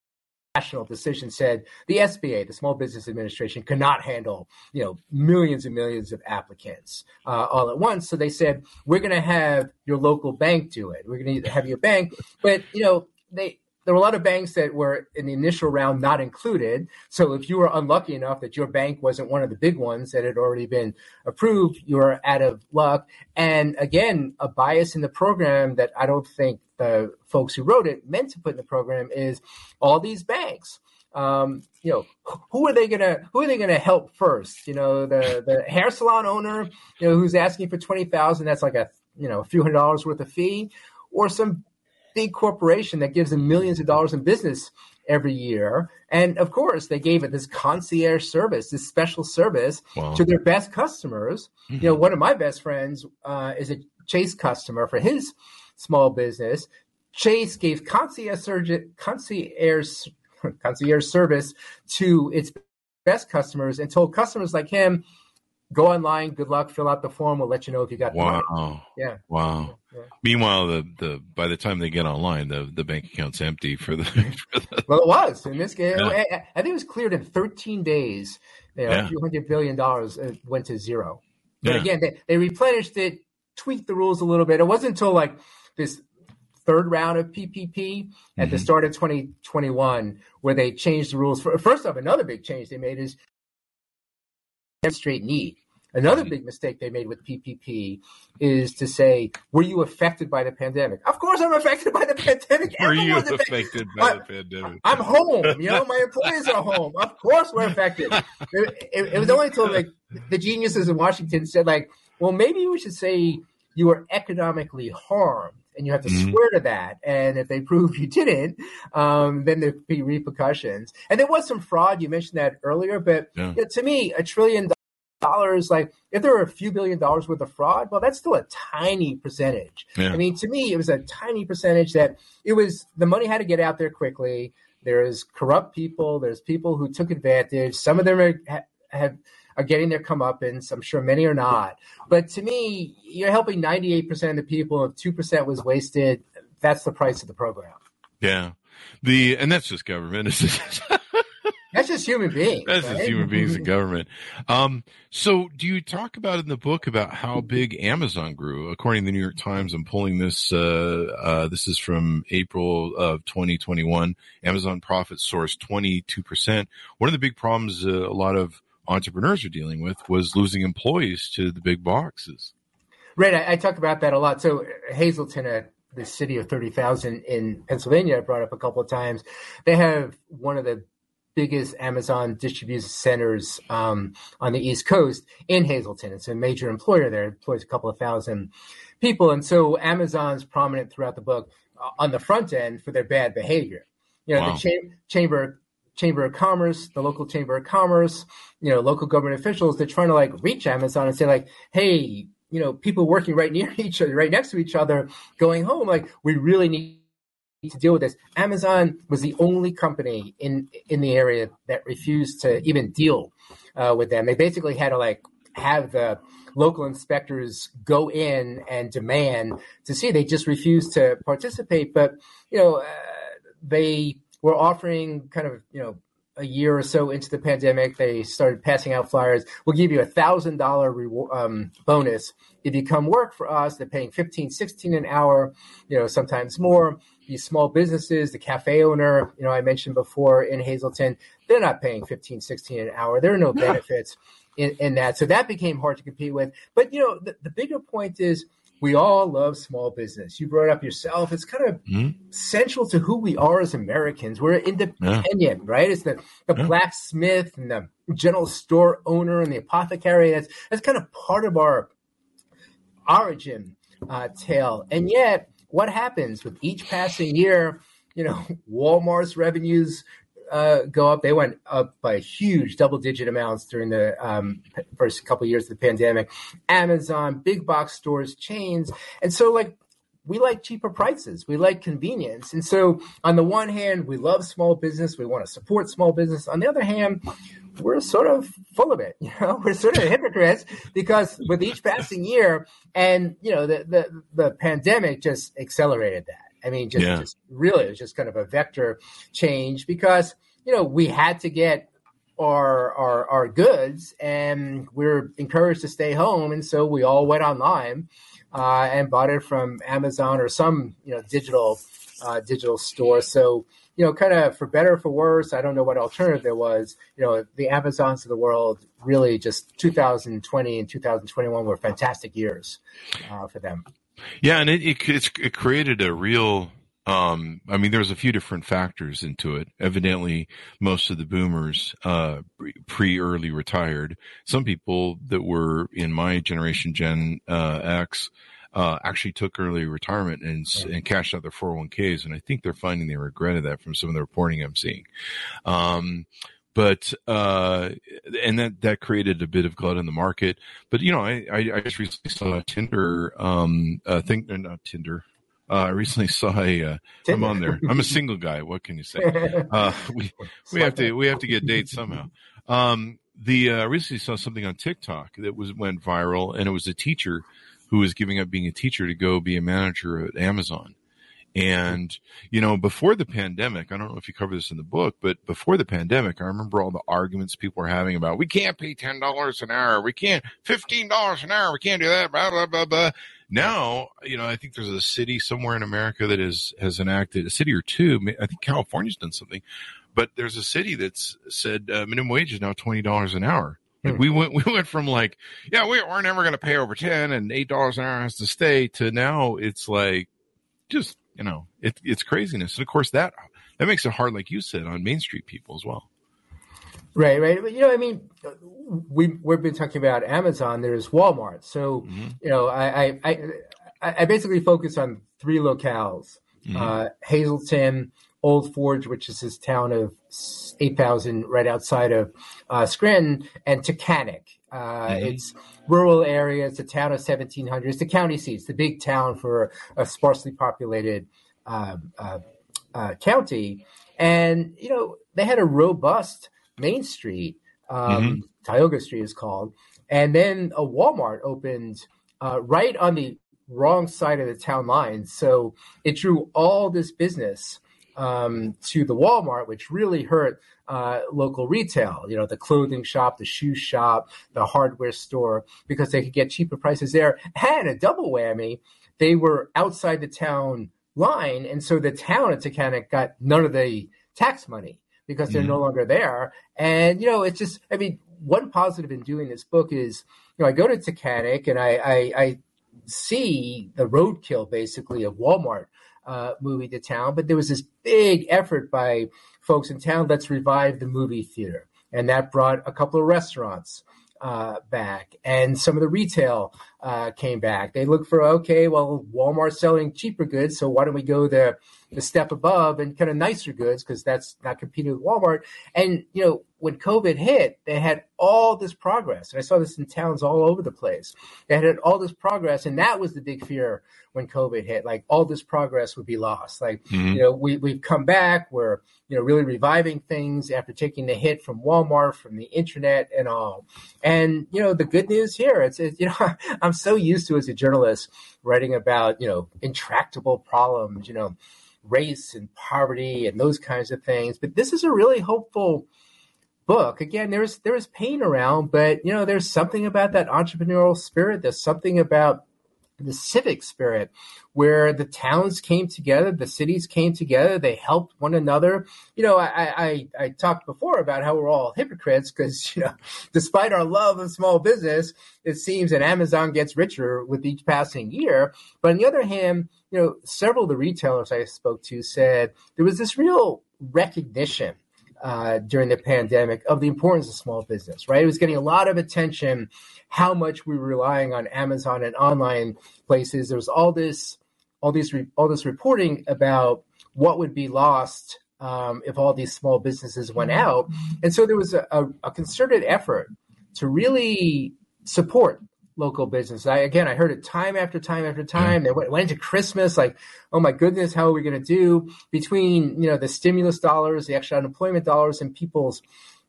[SPEAKER 3] rational decision. Said the SBA, the Small Business Administration, cannot handle you know millions and millions of applicants uh, all at once. So they said we're going to have your local bank do it. We're going to have your bank, but you know they there were a lot of banks that were in the initial round not included. So if you were unlucky enough that your bank wasn't one of the big ones that had already been approved, you were out of luck. And again, a bias in the program that I don't think the folks who wrote it meant to put in the program is all these banks um, you know, who are they gonna who are they gonna help first? You know, the the hair salon owner, you know, who's asking for twenty thousand, that's like a you know a few hundred dollars worth of fee, or some big corporation that gives them millions of dollars in business every year. And of course, they gave it this concierge service, this special service wow. to their best customers. Mm-hmm. You know, one of my best friends uh, is a Chase customer for his small business. Chase gave concierge, concierge (laughs) concierge service to its best customers and told customers like him, go online, good luck, fill out the form, we'll let you know if you got
[SPEAKER 2] wow.
[SPEAKER 3] the
[SPEAKER 2] money. Yeah. Wow. Meanwhile, the, the by the time they get online, the, the bank account's empty for the, (laughs) for the...
[SPEAKER 3] Well, it was in this case. Yeah. I, I, think it was cleared in 13 days. You know, yeah. a few hundred billion dollars uh, went to zero. But yeah. again, they, they replenished it, tweaked the rules a little bit. It wasn't until like this third round of PPP at mm-hmm. the start of 2021 where they changed the rules. For, First off, another big change they made is demonstrate need. Another big mistake they made with PPP is to say, "Were you affected by the pandemic?" Of course, I'm affected by the pandemic.
[SPEAKER 2] Were you affected, affected by I, the pandemic?
[SPEAKER 3] I'm home. You know, my employees are home. Of course, we're affected. It, it, it was only until like the geniuses in Washington said, "Like, well, maybe we should say you were economically harmed." and you have to mm-hmm. swear to that. And if they prove you didn't, um, then there'd be repercussions. And there was some fraud. You mentioned that earlier, but yeah. you know, to me, a trillion dollars, like if there were a few billion dollars worth of fraud, well, that's still a tiny percentage. Yeah. I mean, to me, it was a tiny percentage that it was the money had to get out there quickly. There's corrupt people. There's people who took advantage. Some of them are, have are getting their comeuppance. I'm sure many are not. But to me, you're helping 98% of the people. If 2% was wasted, that's the price of the program.
[SPEAKER 2] Yeah. The and that's just government. (laughs)
[SPEAKER 3] that's just human beings.
[SPEAKER 2] That's right? just human beings and (laughs) government. Um, so, do you talk about in the book about how big Amazon grew? According to the New York Times, I'm pulling this. Uh, uh, this is from April of 2021. Amazon profits sourced 22 percent. One of the big problems uh, a lot of entrepreneurs are dealing with was losing employees to the big boxes.
[SPEAKER 3] Right. I, I talk about that a lot. So Hazleton, a the city of 30,000 in Pennsylvania, I brought up a couple of times. They have one of the biggest Amazon distribution centers um, on the East Coast in Hazleton. It's a major employer there, it employs a couple of thousand people. And so Amazon's prominent throughout the book uh, on the front end for their bad behavior. You know, wow. the cha- chamber Chamber of Commerce, the local Chamber of Commerce, you know, local government officials, they're trying to like reach Amazon and say like, hey, you know, people working right near (laughs) each other, right next to each other, going home, like, we really need to deal with this. Amazon was the only company in in the area that refused to even deal uh, with them. They basically had to like have the local inspectors go in and demand to see. They just refused to participate. But you know, uh, they were offering kind of, you know, a year or so into the pandemic, they started passing out flyers. We'll give you a thousand dollar um, bonus if you come work for us. They're paying 15, 16 an hour, you know, sometimes more. These small businesses, the cafe owner, you know, I mentioned before in Hazleton, they're not paying 15, 16 an hour. There are no benefits in, in that. So that became hard to compete with. But, you know, the, the bigger point is we all love small business. You brought it up yourself. It's kind of mm-hmm. central to who we are as Americans. We're independent, yeah. right? It's the, the yeah. blacksmith and the general store owner and the apothecary. That's that's kind of part of our origin uh, tale. And yet, what happens with each passing year? You know, (laughs) Walmart's revenues uh, go up. They went up by huge double digit amounts during the um, first couple of years of the pandemic. Amazon, big box stores, chains. And so, like, we like cheaper prices. We like convenience. And so, on the one hand, we love small business. We want to support small business. On the other hand, we're sort of full of it. (laughs) You know, we're sort of hypocrites because with each passing year, and you know, the the, the pandemic just accelerated that. I mean, just, yeah. just really, it was just kind of a vector change because you know we had to get our our our goods, and we are encouraged to stay home, and so we all went online uh, and bought it from Amazon or some you know digital uh, digital store. So, you know, kind of for better or for worse, I don't know what alternative there was. You know, the Amazons of the world really just 2020 and 2021 were fantastic years uh, for them.
[SPEAKER 2] Yeah, and it, it, it created a real um, I mean, there's a few different factors into it. Evidently, most of the boomers, uh, pre early retired. Some people that were in my generation, Gen uh, X, uh, actually took early retirement and, and cashed out their 401ks. And I think they're finding they regretted that from some of the reporting I'm seeing. Um, but uh, and that that created a bit of glut in the market. But you know, I I, I just recently saw a Tinder um uh, think not Tinder uh, I recently (laughs) saw a. Uh, I'm on there. I'm a single guy. What can you say? (laughs) Uh, we we have to we have to get dates somehow. Um, the uh, recently saw something on TikTok that was went viral, and it was a teacher who was giving up being a teacher to go be a manager at Amazon. And you know, before the pandemic, I don't know if you cover this in the book, but before the pandemic, I remember all the arguments people were having about we can't pay ten dollars an hour, we can't fifteen dollars an hour, we can't do that, blah blah blah blah. Now, you know, I think there's a city somewhere in America that is has enacted a city or two. I think California's done something, but there's a city that's said uh, minimum wage is now twenty dollars an hour. Hmm. We went we went from like, yeah, we, we're never going to pay over ten, and eight dollars an hour has to stay, to now it's like, just you know, it, it's craziness, and of course that that makes it hard, like you said, on Main Street people as well.
[SPEAKER 3] Right, right. But, you know, I mean, we we've been talking about Amazon. There's Walmart. So, mm-hmm. you know, I, I I basically focus on three locales: mm-hmm. uh, Hazleton, Old Forge, which is this town of eight thousand right outside of uh, Scranton, and Tunkhannock. Uh, mm-hmm. It's rural area. It's a town of seventeen hundred. It's the county seat. It's the big town for a sparsely populated um, uh, uh, county, and you know they had a robust Main Street, um, mm-hmm. Tioga Street is called, and then a Walmart opened uh, right on the wrong side of the town line. So it drew all this business um, to the Walmart, which really hurt uh, local retail. You know, the clothing shop, the shoe shop, the hardware store, because they could get cheaper prices there. And a double whammy, they were outside the town line, and so the town of Tunkhannock got none of the tax money because they're mm-hmm. no longer there. And, you know, it's just, I mean, one positive in doing this book is, you know, I go to Tunkhannock and I, I, I see the roadkill basically of Walmart uh, moving to town, but there was this big effort by folks in town, let's revive the movie theater. And that brought a couple of restaurants uh, back, and some of the retail uh, came back. They looked for okay, well, Walmart's selling cheaper goods, so why don't we go the the step above and kind of nicer goods because that's not competing with Walmart. And you know, when COVID hit, they had all this progress, and I saw this in towns all over the place. They had all this progress, and that was the big fear when COVID hit. Like all this progress would be lost. Like mm-hmm. you know, we we've come back. We're you know really reviving things after taking the hit from Walmart, from the internet, and all. And you know, the good news here, it's, it's you know, (laughs) I'm so used to as a journalist writing about you know intractable problems. You know race and poverty and those kinds of things. But this is a really hopeful book. Again, there's there's pain around, but you know, there's something about that entrepreneurial spirit. There's something about the civic spirit where the towns came together, the cities came together, they helped one another. You know, I, I, I talked before about how we're all hypocrites because, (laughs) you know, despite our love of small business, it seems that Amazon gets richer with each passing year. But on the other hand, you know, several of the retailers I spoke to said there was this real recognition uh, during the pandemic of the importance of small business, right? It was getting a lot of attention how much we were relying on Amazon and online places. There was all this, all these, re- all this reporting about what would be lost um, if all these small businesses went mm-hmm. out, and so there was a, a, a concerted effort to really support local business. I again, I heard it time after time after time. They went, went into Christmas, like, oh my goodness, how are we going to do between you know the stimulus dollars, the extra unemployment dollars in people's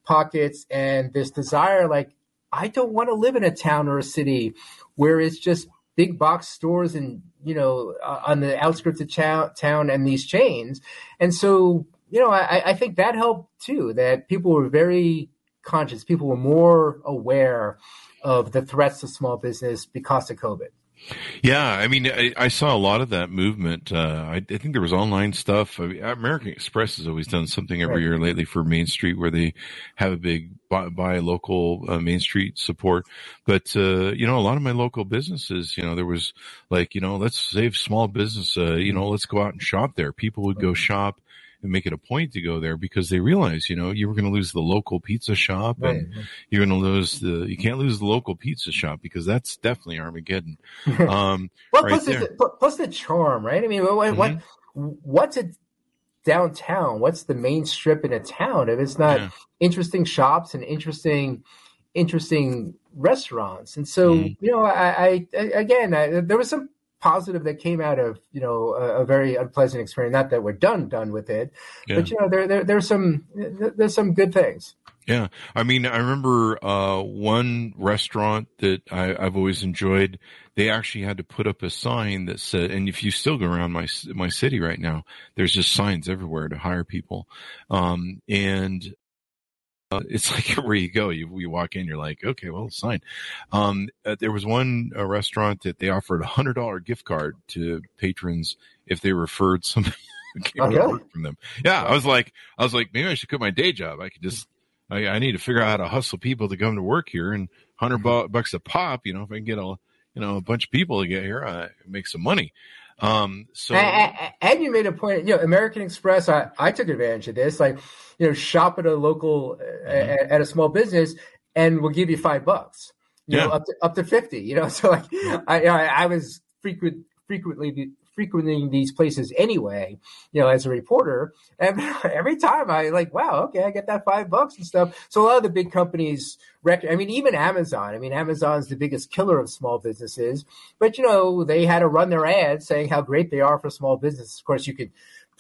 [SPEAKER 3] pockets, and this desire, like, I don't want to live in a town or a city where it's just big box stores and you know uh, on the outskirts of ch- town and these chains, and so you know I, I think that helped too. That people were very conscious, people were more aware of the threats to small business because of COVID.
[SPEAKER 2] Yeah, I mean, I, I, saw a lot of that movement. Uh, I, I, think there was online stuff. I mean, American Express has always done something every right. year lately for Main Street, where they have a big buy, buy local uh, Main Street support. But uh, you know, a lot of my local businesses, you know, there was like, you know, let's save small business. Uh, you know, let's go out and shop there. People would go shop and make it a point to go there because they realize, you know, you were going to lose the local pizza shop right. and you're going to lose the, you can't lose the local pizza shop because that's definitely Armageddon. (laughs)
[SPEAKER 3] Um, well, right plus, the, plus the charm, right? I mean, what, mm-hmm. what what's it downtown? What's the main strip in a town if it's not yeah. interesting shops and interesting, interesting restaurants? And so, mm-hmm. you know, I, I, I again, I, there was some positive that came out of you know a, a, very unpleasant experience. Not that we're done done with it, yeah. but you know there, there there's some there's some good things.
[SPEAKER 2] Yeah, I mean, I remember uh, one restaurant that I, I've always enjoyed. They actually had to put up a sign that said, and if you still go around my my city right now, there's just signs everywhere to hire people. Um, and uh, it's (laughs) like where you go, you, you walk in, you're like, okay, well, it's fine. Um, uh, there was one uh, restaurant that they offered a hundred dollar gift card to patrons if they referred somebody (laughs) okay. from them. Yeah, I was like, I was like, maybe I should quit my day job. I could just, I, I need to figure out how to hustle people to come to work here and hundred bucks a pop. You know, if I can get a, you know, a bunch of people to get here, I make some money. Um, so
[SPEAKER 3] and, and, you made a point. You know, American Express. I, I took advantage of this. Like, you know, shop at a local mm-hmm. at, at, a small business, and we'll give you five bucks. You yeah. know, up to up to fifty. You know, (laughs) so like, I I, I was frequent frequently frequenting these places anyway, you know, as a reporter. And (laughs) every time I like, wow, okay, I get that five bucks and stuff. So a lot of the big companies, rec- I mean, even Amazon, I mean, Amazon's the biggest killer of small businesses, but you know, they had to run their ads saying how great they are for small business. Of course, you could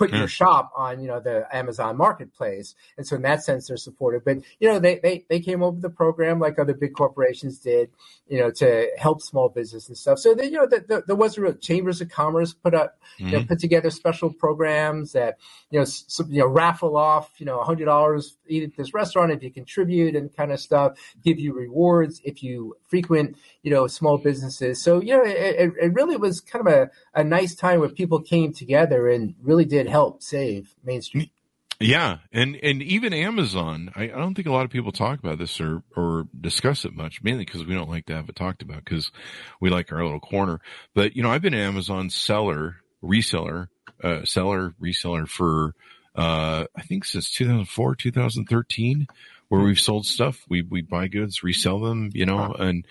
[SPEAKER 3] put your hmm. shop on you know the Amazon marketplace, and so in that sense they're supportive. But you know they they they came over the program like other big corporations did, you know, to help small business and stuff. So that you know the, the, there was a real chambers of commerce put up mm-hmm. you know mm-hmm. put together special programs that you know so, you know raffle off you know a hundred dollars eat at this restaurant if you contribute and kind of stuff, give you rewards if you frequent you know small businesses. So you know it, it really was kind of a, a nice time where people came together and really did help save Main Street.
[SPEAKER 2] Yeah, and and even Amazon, I, I don't think a lot of people talk about this or or discuss it much, mainly because we don't like to have it talked about because we like our little corner. But you know, I've been an Amazon seller, reseller, uh, seller, reseller for uh, I think since 2004, 2013, where we've sold stuff. We we buy goods, resell them, you know, and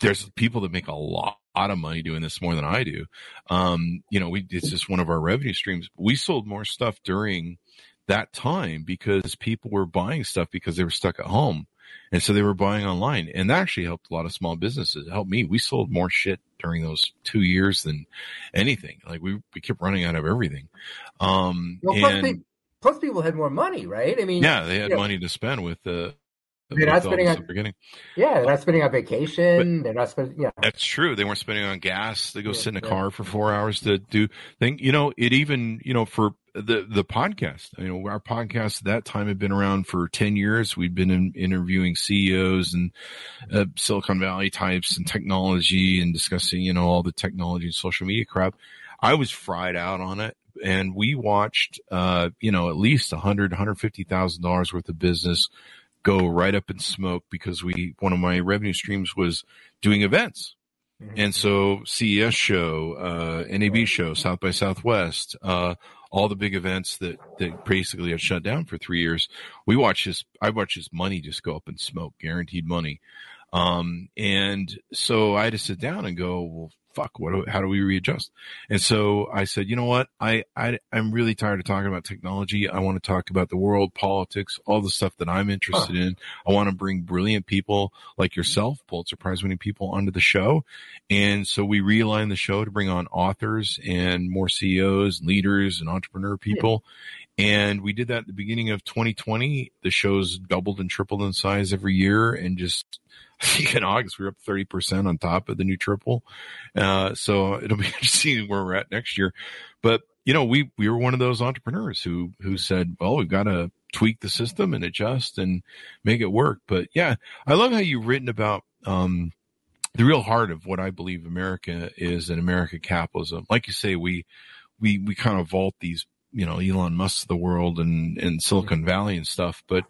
[SPEAKER 2] there's people that make a lot lot of money doing this more than I do. Um, you know, we, it's just one of our revenue streams. We sold more stuff during that time because people were buying stuff because they were stuck at home. And so they were buying online and that actually helped a lot of small businesses. It helped me. We sold more shit during those two years than anything. Like we, we kept running out of everything. Um, well, plus,
[SPEAKER 3] and, people, plus people had more money, right? I mean,
[SPEAKER 2] yeah, they had money to spend with, uh,
[SPEAKER 3] they're not spending on beginning. Yeah, they're not spending on vacation. But they're not spending. Yeah,
[SPEAKER 2] that's true. They weren't spending on gas. They go yeah, sit in a yeah. car for four hours to do thing. You know, it even you know for the the podcast. You know, our podcast at that time had been around for ten years. We'd been in, interviewing CEOs and uh, Silicon Valley types and technology and discussing you know all the technology and social media crap. I was fried out on it and we watched, uh, you know, at least a hundred, hundred fifty thousand dollars worth of business go right up in smoke because we one of my revenue streams was doing events. Mm-hmm. And so CES show, uh, NAB show, South by Southwest, uh, all the big events that, that basically had shut down for three years. We watched this, I watched his money just go up in smoke, guaranteed money. Um, and so I had to sit down and go, well, fuck, what, do, how do we readjust? And so I said, you know what? I, I, I'm really tired of talking about technology. I want to talk about the world, politics, all the stuff that I'm interested huh. in. I want to bring brilliant people like yourself, Pulitzer Prize winning people onto the show. And so we realigned the show to bring on authors and more CEOs, leaders and entrepreneur people. Yeah. And we did that at the beginning of 2020. The show's doubled and tripled in size every year and just (laughs) I think in August we are up 30% on top of the new triple. Uh, so it'll be (laughs) interesting where we're at next year. But, you know, we, we were one of those entrepreneurs who, who said, well, we've got to tweak the system and adjust and make it work. But yeah, I love how you've written about, um, the real heart of what I believe America is and America capitalism. Like you say, we we we kind of vault these you know Elon Musk of the world and and Silicon Valley and stuff, but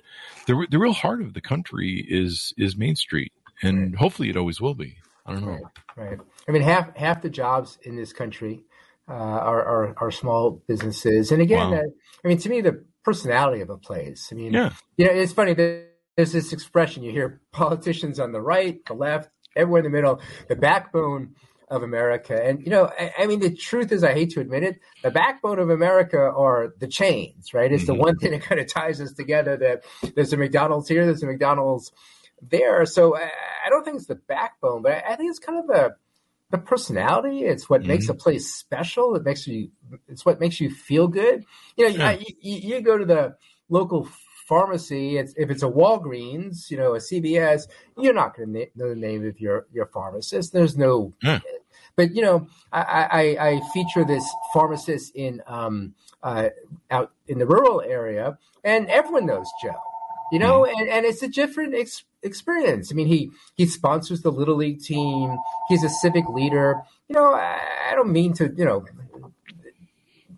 [SPEAKER 2] the the real heart of the country is is Main Street, and right. hopefully it always will be. I don't know.
[SPEAKER 3] Right. right. I mean, half half the jobs in this country uh, are, are, are small businesses, and again, wow. uh, I mean, to me, the personality of a place. I mean, yeah, you know, it's funny that there's this expression you hear politicians on the right, the left, everywhere in the middle, the backbone of America. And, you know, I, I, mean, the truth is, I hate to admit it, the backbone of America are the chains, right? It's mm-hmm. the one (laughs) thing that kind of ties us together that there's a McDonald's here, there's a McDonald's there. So I, I don't think it's the backbone, but I, I think it's kind of the, the personality. It's what mm-hmm. makes a place special. It makes you, it's what makes you feel good. You know, yeah. you, you go to the local pharmacy, it's, if it's a Walgreens, you know, a CVS, you're not going to na- know the name of your, your pharmacist. There's no, yeah. But you know, I, I, I, feature this pharmacist in, um, uh, out in the rural area and everyone knows Joe, you know, mm. and, and it's a different ex- experience. I mean, he, he sponsors the little league team. He's a civic leader. You know, I, I don't mean to, you know,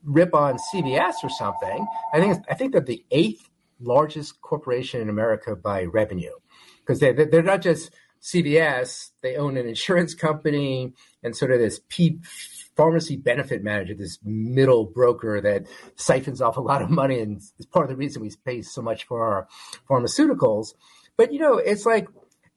[SPEAKER 3] rip on CVS or something. I think I think that the eighth largest corporation in America by revenue because they, they're not just CVS, they own an insurance company and sort of this P pharmacy benefit manager, this middle broker that siphons off a lot of money and is part of the reason we pay so much for our pharmaceuticals. But you know, it's like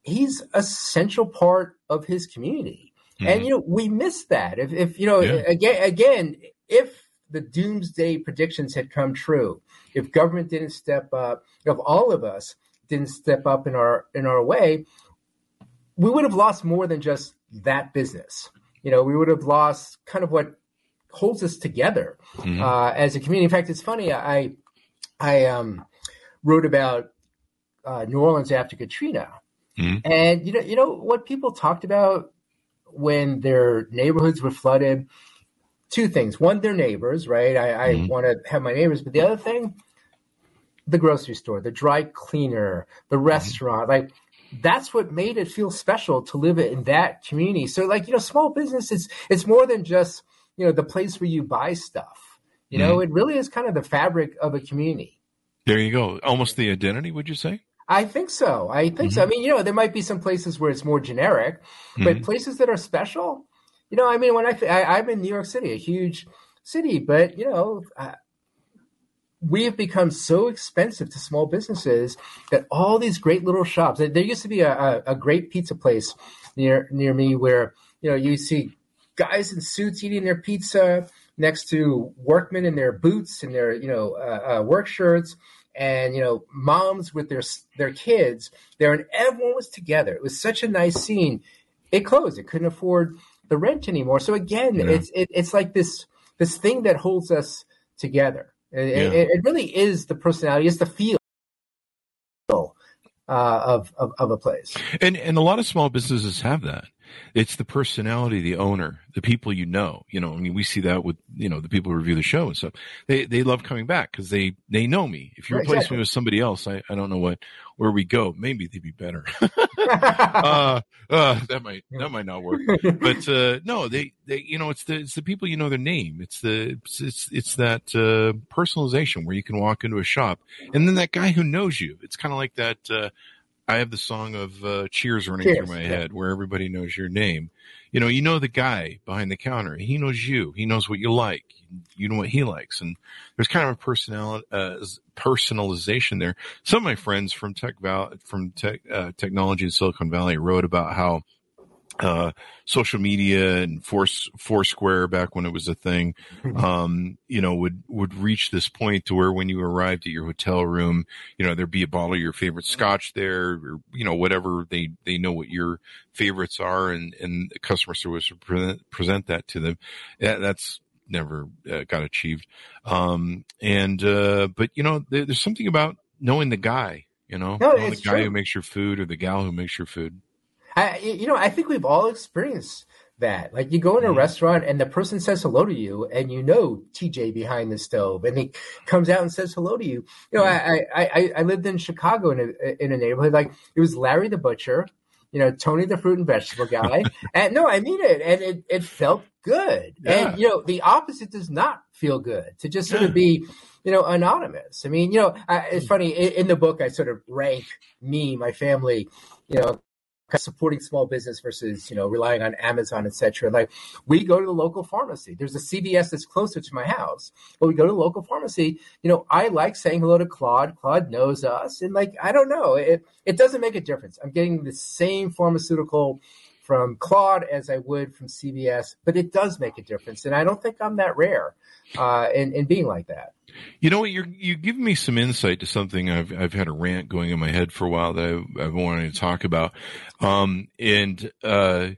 [SPEAKER 3] he's a central part of his community. Mm-hmm. And you know, we miss that. If if you know, yeah. again again, if the doomsday predictions had come true, if government didn't step up, if all of us didn't step up in our in our way, we would have lost more than just that business. You know, we would have lost kind of what holds us together mm-hmm. uh, as a community. In fact, it's funny. I I um, wrote about uh, New Orleans after Katrina, mm-hmm. and you know, you know what people talked about when their neighborhoods were flooded two things. One, they're neighbors, right? I, mm-hmm. I want to have my neighbors, but the other thing, the grocery store, the dry cleaner, the mm-hmm. restaurant, like that's what made it feel special to live in that community. So, like you know, small business is it's more than just you know the place where you buy stuff. You know, mm-hmm. it really is kind of the fabric of a community.
[SPEAKER 2] There you go. Almost the identity, would you say?
[SPEAKER 3] I think so. I think mm-hmm. so. I mean, you know, there might be some places where it's more generic, but mm-hmm. places that are special, you know, I mean, when I, I am in New York City, a huge city, but you know, uh, we have become so expensive to small businesses that all these great little shops. There used to be a, a, a great pizza place near near me where you know you see guys in suits eating their pizza next to workmen in their boots and their you know uh, uh, work shirts and you know moms with their their kids there and everyone was together it was such a nice scene it closed it couldn't afford the rent anymore. So again, yeah. it's it, it's like this this thing that holds us together. It, yeah. it, it really is the personality, it's the feel uh, of, of of a place.
[SPEAKER 2] And and a lot of small businesses have that. It's the personality, the owner, the people you know. You know, I mean, we see that with you know the people who review the show and stuff. They they love coming back because they they know me. If you right, replace exactly. me with somebody else, I, I don't know what where we go. Maybe they'd be better. (laughs) (laughs) uh, uh, that might that might not work. (laughs) But uh, no, they they you know it's the it's the people you know their name. It's the it's it's, it's that uh, personalization where you can walk into a shop and then that guy who knows you. It's kind of like that uh, I have the song of uh, Cheers running Cheers, through my head where everybody knows your name. You know, you know the guy behind the counter. He knows you. He knows what you like. You know what he likes, and there's kind of a personal uh, personalization there. Some of my friends from Tech Val- from tech uh, technology in Silicon Valley wrote about how uh, social media and Force Foursquare back when it was a thing, (laughs) um, you know, would would reach this point to where when you arrived at your hotel room, you know, there'd be a bottle of your favorite scotch there, or you know, whatever they they know what your favorites are, and and customer service would present, present that to them. that's never uh, got achieved. Um, and uh, but you know, there, there's something about knowing the guy, you know, no, the guy true. who makes your food or the gal who makes your food.
[SPEAKER 3] I, you know, I think we've all experienced that. Like you go in a mm-hmm. restaurant and the person says hello to you, and you know TJ behind the stove, and he comes out and says hello to you. You know, mm-hmm. I I, I, I lived in Chicago in a in a neighborhood like it was Larry the butcher, you know, Tony the fruit and vegetable guy. (laughs) and no, I mean it. And it, it felt good.
[SPEAKER 2] Yeah.
[SPEAKER 3] And, you know, the opposite does not feel good to just sort of be, you know, anonymous. I mean, you know, I, it's funny in, in the book, I sort of rank me, my family, you know, supporting small business versus you know relying on Amazon, etc. Like we go to the local pharmacy. There's a CVS that's closer to my house, but we go to the local pharmacy. You know, I like saying hello to Claude. Claude knows us, and like I don't know, it it doesn't make a difference. I'm getting the same pharmaceutical from Claude as I would from CVS, but it does make a difference, and I don't think I'm that rare uh, in in being like that.
[SPEAKER 2] You know what? You're you give me some insight to something I've I've had a rant going in my head for a while that I, I've wanted to talk about, um, and uh,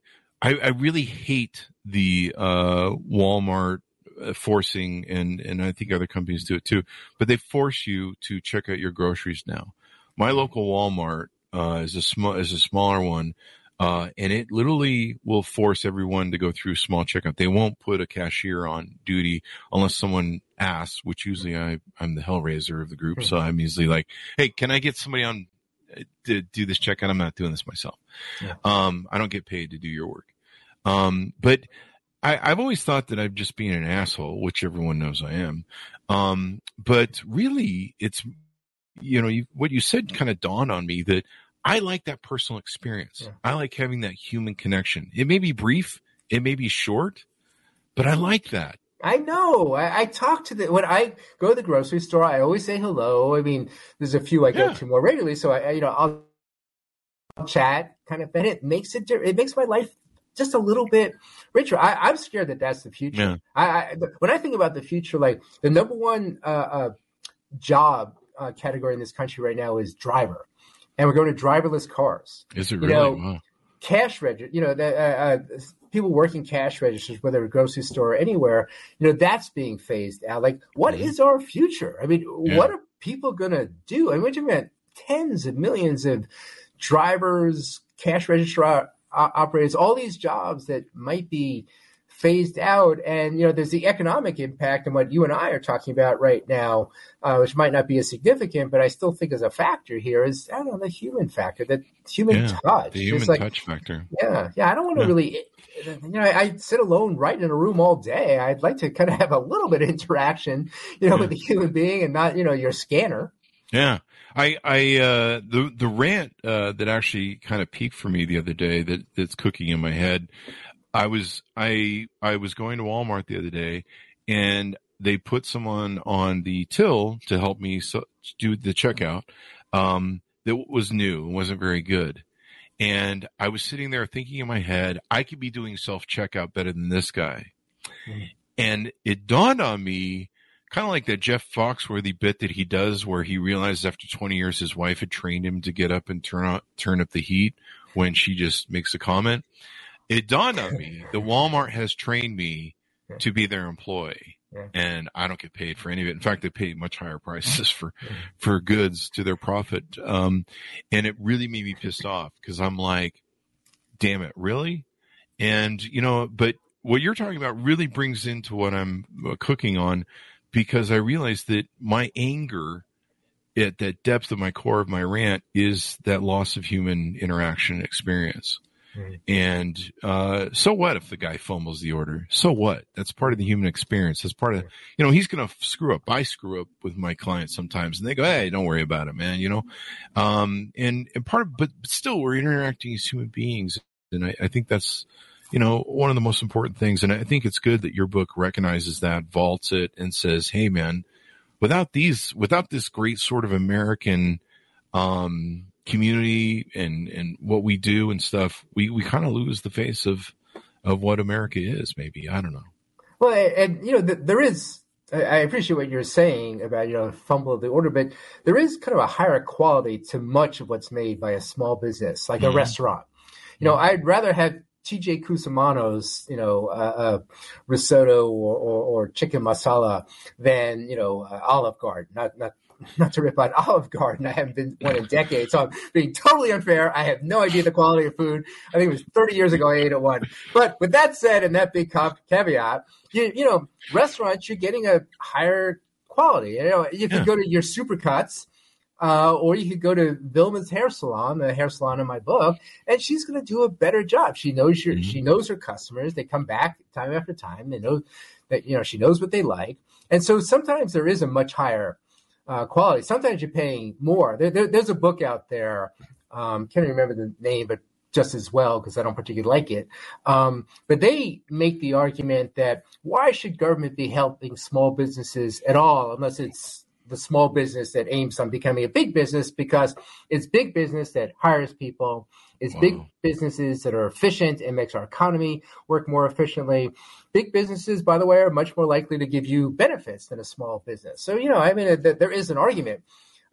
[SPEAKER 2] I, I really hate the uh, Walmart uh, forcing and and I think other companies do it too, but they force you to check out your groceries now. My local Walmart uh, is a small is a smaller one. Uh, and it literally will force everyone to go through small checkout. They won't put a cashier on duty unless someone asks, which usually I, I'm the hellraiser of the group. So I'm usually like, Hey, can I get somebody on uh, to do this checkout? I'm not doing this myself.
[SPEAKER 3] Yeah.
[SPEAKER 2] Um, I don't get paid to do your work. Um, but I, I've always thought that I'm just being an asshole, which everyone knows I am. Um, but really it's, you know, you, what you said kind of dawned on me that I like that personal experience.
[SPEAKER 3] Yeah.
[SPEAKER 2] I like having that human connection. It may be brief, it may be short, but I like that.
[SPEAKER 3] I know. I, I talk to the when I go to the grocery store. I always say hello. I mean, there's a few I go
[SPEAKER 2] Yeah.
[SPEAKER 3] to more regularly, so I, you know I'll, I'll chat kind of, and it makes it it makes my life just a little bit richer. I, I'm scared that that's the future.
[SPEAKER 2] Yeah.
[SPEAKER 3] I, I when I think about the future, like the number one uh, uh, job uh, category in this country right now is driver, and we're going to driverless cars
[SPEAKER 2] Is it
[SPEAKER 3] You
[SPEAKER 2] really?
[SPEAKER 3] know,
[SPEAKER 2] wow.
[SPEAKER 3] cash register, you know, the, uh, uh, people working cash registers, whether a grocery store or anywhere, you know, that's being phased out. Like, what is
[SPEAKER 2] Mhm.
[SPEAKER 3] our future? I mean,
[SPEAKER 2] Yeah.
[SPEAKER 3] what are people going to do? I mean, we're talking about tens of millions of drivers, cash register operators, all these jobs that might be phased out. And, you know, there's the economic impact and what you and I are talking about right now, uh, which might not be as significant, but I still think is a factor here is, I don't know, the human factor, the human
[SPEAKER 2] Yeah,
[SPEAKER 3] touch.
[SPEAKER 2] The human
[SPEAKER 3] like,
[SPEAKER 2] touch factor.
[SPEAKER 3] yeah, yeah. I don't want to
[SPEAKER 2] Yeah.
[SPEAKER 3] really, you know, I, I sit alone writing in a room all day. I'd like to kind of have a little bit of interaction, you know,
[SPEAKER 2] Yeah.
[SPEAKER 3] with a human being and not, you know, your scanner.
[SPEAKER 2] Yeah. I, I, uh, the, the rant, uh, that actually kind of peaked for me the other day that, that's cooking in my head. I was, I, I was going to Walmart the other day and they put someone on the till to help me so, do the checkout. Um, that was new and wasn't very good. And I was sitting there thinking in my head, I could be doing self checkout better than this guy.
[SPEAKER 3] Mhm.
[SPEAKER 2] And it dawned on me, kind of like that Jeff Foxworthy bit that he does where he realizes after 20 years his wife had trained him to get up and turn on, turn up the heat when she just makes a comment. It dawned on me that (laughs) Walmart has trained me to be their employee.
[SPEAKER 3] Yeah.
[SPEAKER 2] And I don't get paid for any of it. In fact, they pay much higher prices (laughs) for,
[SPEAKER 3] Yeah.
[SPEAKER 2] for goods to their profit. Um, and it really made me pissed off because I'm like, damn it, really? And, you know, but what you're talking about really brings into what I'm uh, cooking on because I realized that my anger at that depth of my core of my rant is that loss of human interaction experience.
[SPEAKER 3] Mhm.
[SPEAKER 2] And uh, so what if the guy fumbles the order? So what? That's part of the human experience. That's part of, you know, he's going to screw up. I screw up with my clients sometimes and they go, Hey, don't worry about it, man. You know? Um, and, and part of, but still we're interacting as human beings. And I, I think that's, you know, one of the most important things. And I think it's good that your book recognizes that, vaults it and says, Hey, man, without these, without this great sort of American, um, community and, and what we do and stuff, we, we kind of lose the face of, of what America is, maybe. I don't know.
[SPEAKER 3] Well, and, and you know, th- there is. I appreciate what you're saying about you know fumble of the order, but there is kind of a higher quality to much of what's made by a small business, like a
[SPEAKER 2] Mhm.
[SPEAKER 3] restaurant. You know, I'd rather have T.J. Cusimano's, you know, uh, uh, risotto or, or, or chicken masala than you know uh, Olive Garden. Not not not to rip on Olive Garden. I haven't been one in decades, so I'm being totally unfair. I have no idea the quality of food. I think it was 30 years ago I ate at one. But with that said, and that big caveat, you, you know, restaurants, you're getting a higher quality. You know,
[SPEAKER 2] Yeah.
[SPEAKER 3] you go to your supercuts, Uh, or you could go to Vilma's hair salon, the hair salon in my book, and she's going to do a better job. She knows your, mm-hmm. she knows her customers. They come back time after time. They know that you know she knows what they like, and so sometimes there is a much higher uh, quality. Sometimes you're paying more. There, there, there's a book out there. Um, can't remember the name, but just as well because I don't particularly like it. Um, but they make the argument that why should government be helping small businesses at all unless it's the small business that aims on becoming a big business because it's big business that hires people. It's wow. big businesses that are efficient and makes our economy work more efficiently. Big businesses, by the way, are much more likely to give you benefits than a small business. So, you know, I mean, there is an argument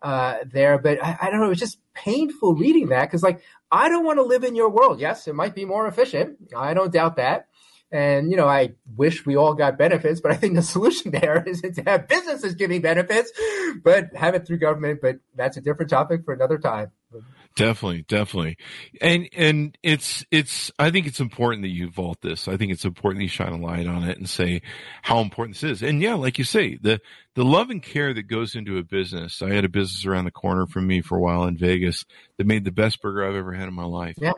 [SPEAKER 3] uh, there, but I, I, don't know. It's just painful reading that because, like, I don't want to live in your world. Yes, it might be more efficient. I don't doubt that. And, you know, I wish we all got benefits, but I think the solution there (laughs) is to have businesses giving benefits, but have it through government. But that's a different topic for another time.
[SPEAKER 2] Definitely, definitely. And and it's it's I think it's important that you vault this. I think it's important that you shine a light on it and say how important this is. And yeah, like you say, the the love and care that goes into a business. I had a business around the corner from me for a while in Vegas that made the best burger I've ever had in my life.
[SPEAKER 3] Yeah.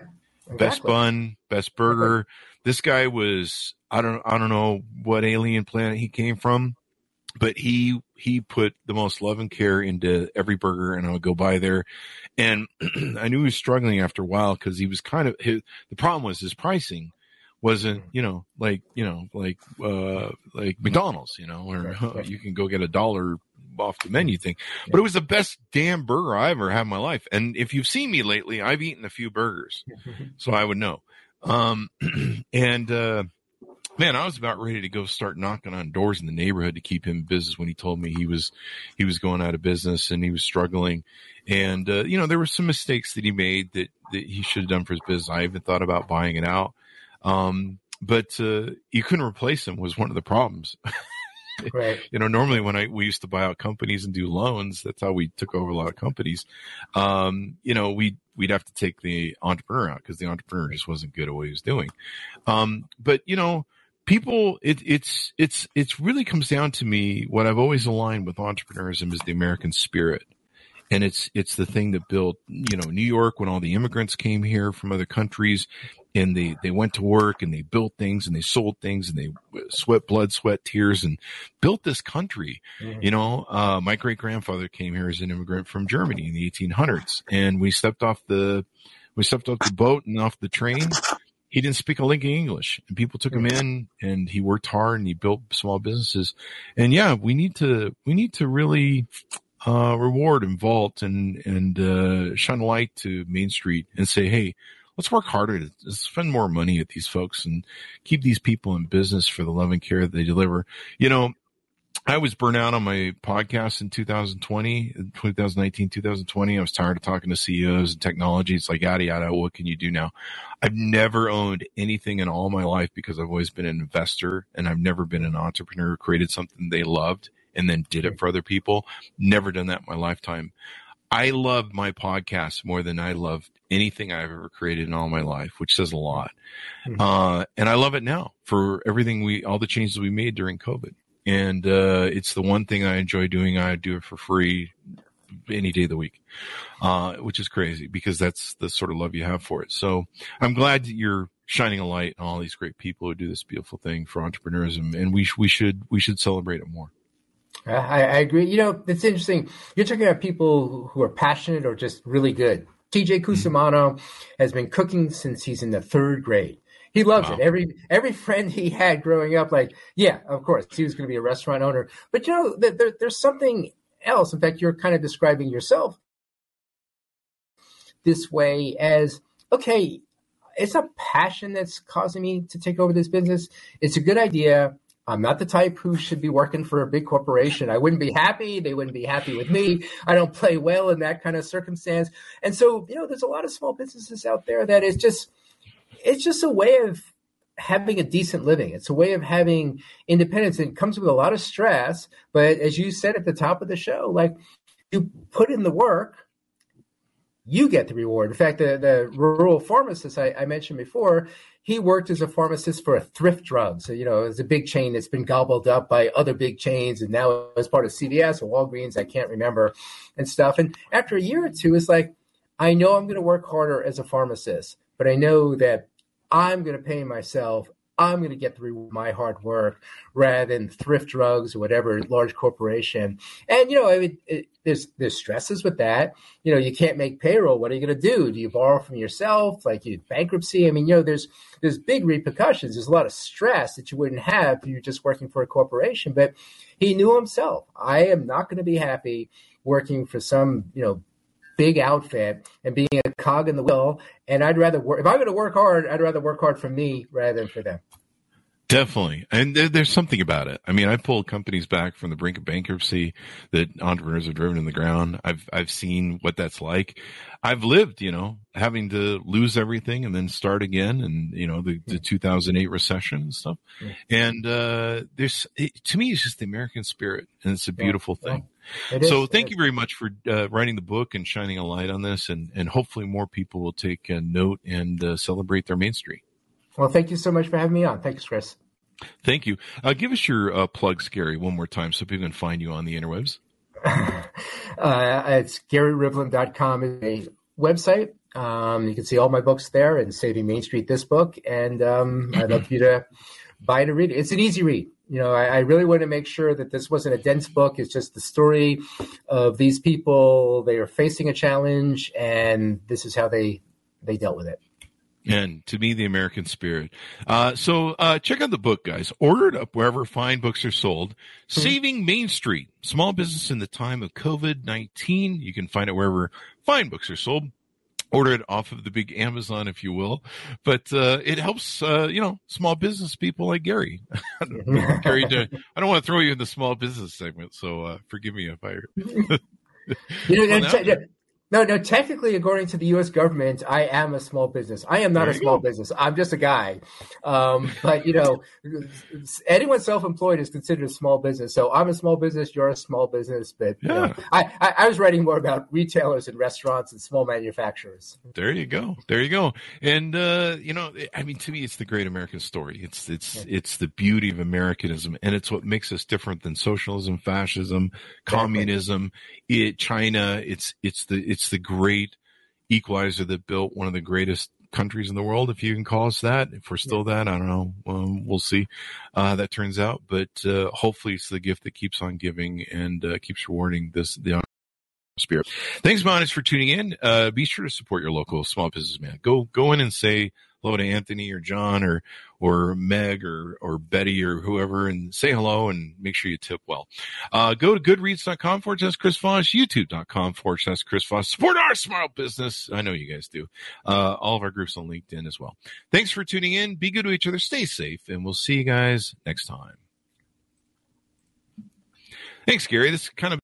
[SPEAKER 2] Exactly. Best bun, best burger. This guy was I don't I don't know what alien planet he came from but he he put the most love and care into every burger and i would go by there. And (clears throat) i knew he was struggling after a while because he was kind of his, the problem was his pricing wasn't you know like you know like uh like mcdonald's you know where right, (laughs) right. you can go get a dollar off the menu thing. Yeah. but it was the best damn burger i ever had in my life. And if you've seen me lately i've eaten a few burgers. (laughs) So i would know um (clears throat) and uh man, I was about ready to go start knocking on doors in the neighborhood to keep him in business when he told me he was he was going out of business and he was struggling. And uh, you know, there were some mistakes that he made that that he should have done for his business. I even thought about buying it out. Um, but uh, you couldn't replace him was one of the problems. (laughs) (laughs)
[SPEAKER 3] right.
[SPEAKER 2] You know, normally when I we used to buy out companies and do loans, that's how we took over a lot of companies. Um, you know, we we'd have to take the entrepreneur out because the entrepreneur just wasn't good at what he was doing. Um, but you know, people it, it's it's it's really comes down to me what i've always aligned with entrepreneurism is the american spirit and it's it's the thing that built you know new york when all the immigrants came here from other countries and they they went to work and they built things and they sold things and they sweat blood sweat tears and built this country mm-hmm. you know uh, my great grandfather came here as an immigrant from germany in the 1800s and we stepped off the we stepped off the boat and off the train he didn't speak a lick of English and people took him in and he worked hard and he built small businesses. And yeah, we need to, we need to really, uh, reward and vault and, and, uh, shine a light to Main Street and say, Hey, let's work harder to spend more money at these folks and keep these people in business for the love and care that they deliver. You know, I was burnt out on my podcast in 2020, 2019, 2020. I was tired of talking to CEOs and technology. It's like, yada, yada. What can you do now? I've never owned anything in all my life because I've always been an investor and I've never been an entrepreneur who created something they loved and then did it for other people. Never done that in my lifetime. I love my podcast more than I loved anything I've ever created in all my life, which says a lot. Mm-hmm. Uh, and I love it now for everything we, all the changes we made during COVID and uh, it's the one thing I enjoy doing. I do it for free any day of the week, uh, which is crazy because that's the sort of love you have for it. So I'm glad that you're shining a light on all these great people who do this beautiful thing for entrepreneurism, and we we should we should celebrate it more.
[SPEAKER 3] I, I agree. You know, it's interesting. You're talking about people who are passionate or just really good. TJ Cusimano mm-hmm. has been cooking since he's in the third grade. He loves wow. it. Every every friend he had growing up, like, yeah, of course, he was going to be a restaurant owner. But you know, there, there's something else. In fact, you're kind of describing yourself this way as okay. It's a passion that's causing me to take over this business. It's a good idea. I'm not the type who should be working for a big corporation. I wouldn't be happy. They wouldn't be happy with me. I don't play well in that kind of circumstance. And so, you know, there's a lot of small businesses out there that is just it's just a way of having a decent living. It's a way of having independence. and It comes with a lot of stress, but as you said at the top of the show, like you put in the work, you get the reward. In fact, the, the rural pharmacist I, I, mentioned before, he worked as a pharmacist for a thrift drug. So, you know, it's a big chain that's been gobbled up by other big chains and now as part of CVS or Walgreens, I can't remember, and stuff. And after a year or two, it's like, I know I'm going to work harder as a pharmacist, but I know that I'm going to pay myself I'm going to get through my hard work rather than thrift drugs or whatever large corporation. And you know, it, it, there's there's stresses with that. You know, you can't make payroll. What are you going to do? Do you borrow from yourself? Like you bankruptcy? I mean, you know, there's there's big repercussions. There's a lot of stress that you wouldn't have if you're just working for a corporation. But he knew himself. I am not going to be happy working for some you know big outfit and being a cog in the wheel. And I'd rather work if I'm going to work hard. I'd rather work hard for me rather than for them.
[SPEAKER 2] Definitely. And there, there's something about it. I mean, I pulled companies back from the brink of bankruptcy that entrepreneurs have driven in the ground. I've, I've seen what that's like. I've lived, you know, having to lose everything and then start again and, you know, the, the 2008 recession and stuff. And, uh, there's, it, to me, it's just the American spirit and it's a beautiful yeah. thing. so thank you very much for uh, writing the book and shining a light on this and, and hopefully more people will take a note and uh, celebrate their Main Street.
[SPEAKER 3] Well, thank you so much for having me on. Thanks, Chris.
[SPEAKER 2] Thank you. Uh, give us your uh, plug, Gary, one more time so people can find you on the interwebs. (laughs)
[SPEAKER 3] uh, it's GaryRivlin.com is a website. Um, you can see all my books there and Saving Main Street, this book. And um, I'd love you to (laughs) buy it and read it. It's an easy read. You know, I, I really want to make sure that this wasn't a dense book. It's just the story of these people. They are facing a challenge, and this is how they they dealt with it
[SPEAKER 2] and to me the american spirit. Uh, so uh, check out the book guys. Order it up wherever fine books are sold. Saving main street. Small business in the time of covid-19 you can find it wherever fine books are sold. Order it off of the big amazon if you will. But uh, it helps uh, you know small business people like gary. (laughs) Gary i don't want to throw you in the small business segment so uh, forgive me if i (laughs)
[SPEAKER 3] you know, no, no. Technically, according to the U.S. government, I am a small business. I am not there a small go. business. I'm just a guy. Um, (laughs) but you know, anyone self-employed is considered a small business. So I'm a small business. You're a small business. But yeah. you know, I, I, I, was writing more about retailers and restaurants and small manufacturers.
[SPEAKER 2] There you go. There you go. And uh, you know, I mean, to me, it's the great American story. It's it's yeah. it's the beauty of Americanism, and it's what makes us different than socialism, fascism, communism, it, China. It's it's the it's it's the great equalizer that built one of the greatest countries in the world, if you can call us that. If we're still that, I don't know. Um, we'll see. Uh, that turns out, but uh, hopefully, it's the gift that keeps on giving and uh, keeps rewarding this the spirit. Thanks, Monis, for tuning in. Uh, be sure to support your local small businessman. Go go in and say hello to Anthony or John or or Meg or or Betty or whoever and say hello and make sure you tip well. Uh, go to goodreads.com forward slash Chris Voss, youtube.com forward slash Chris Voss. Support our small business. I know you guys do. Uh, all of our groups on LinkedIn as well. Thanks for tuning in. Be good to each other. Stay safe and we'll see you guys next time. Thanks, Gary. This kind of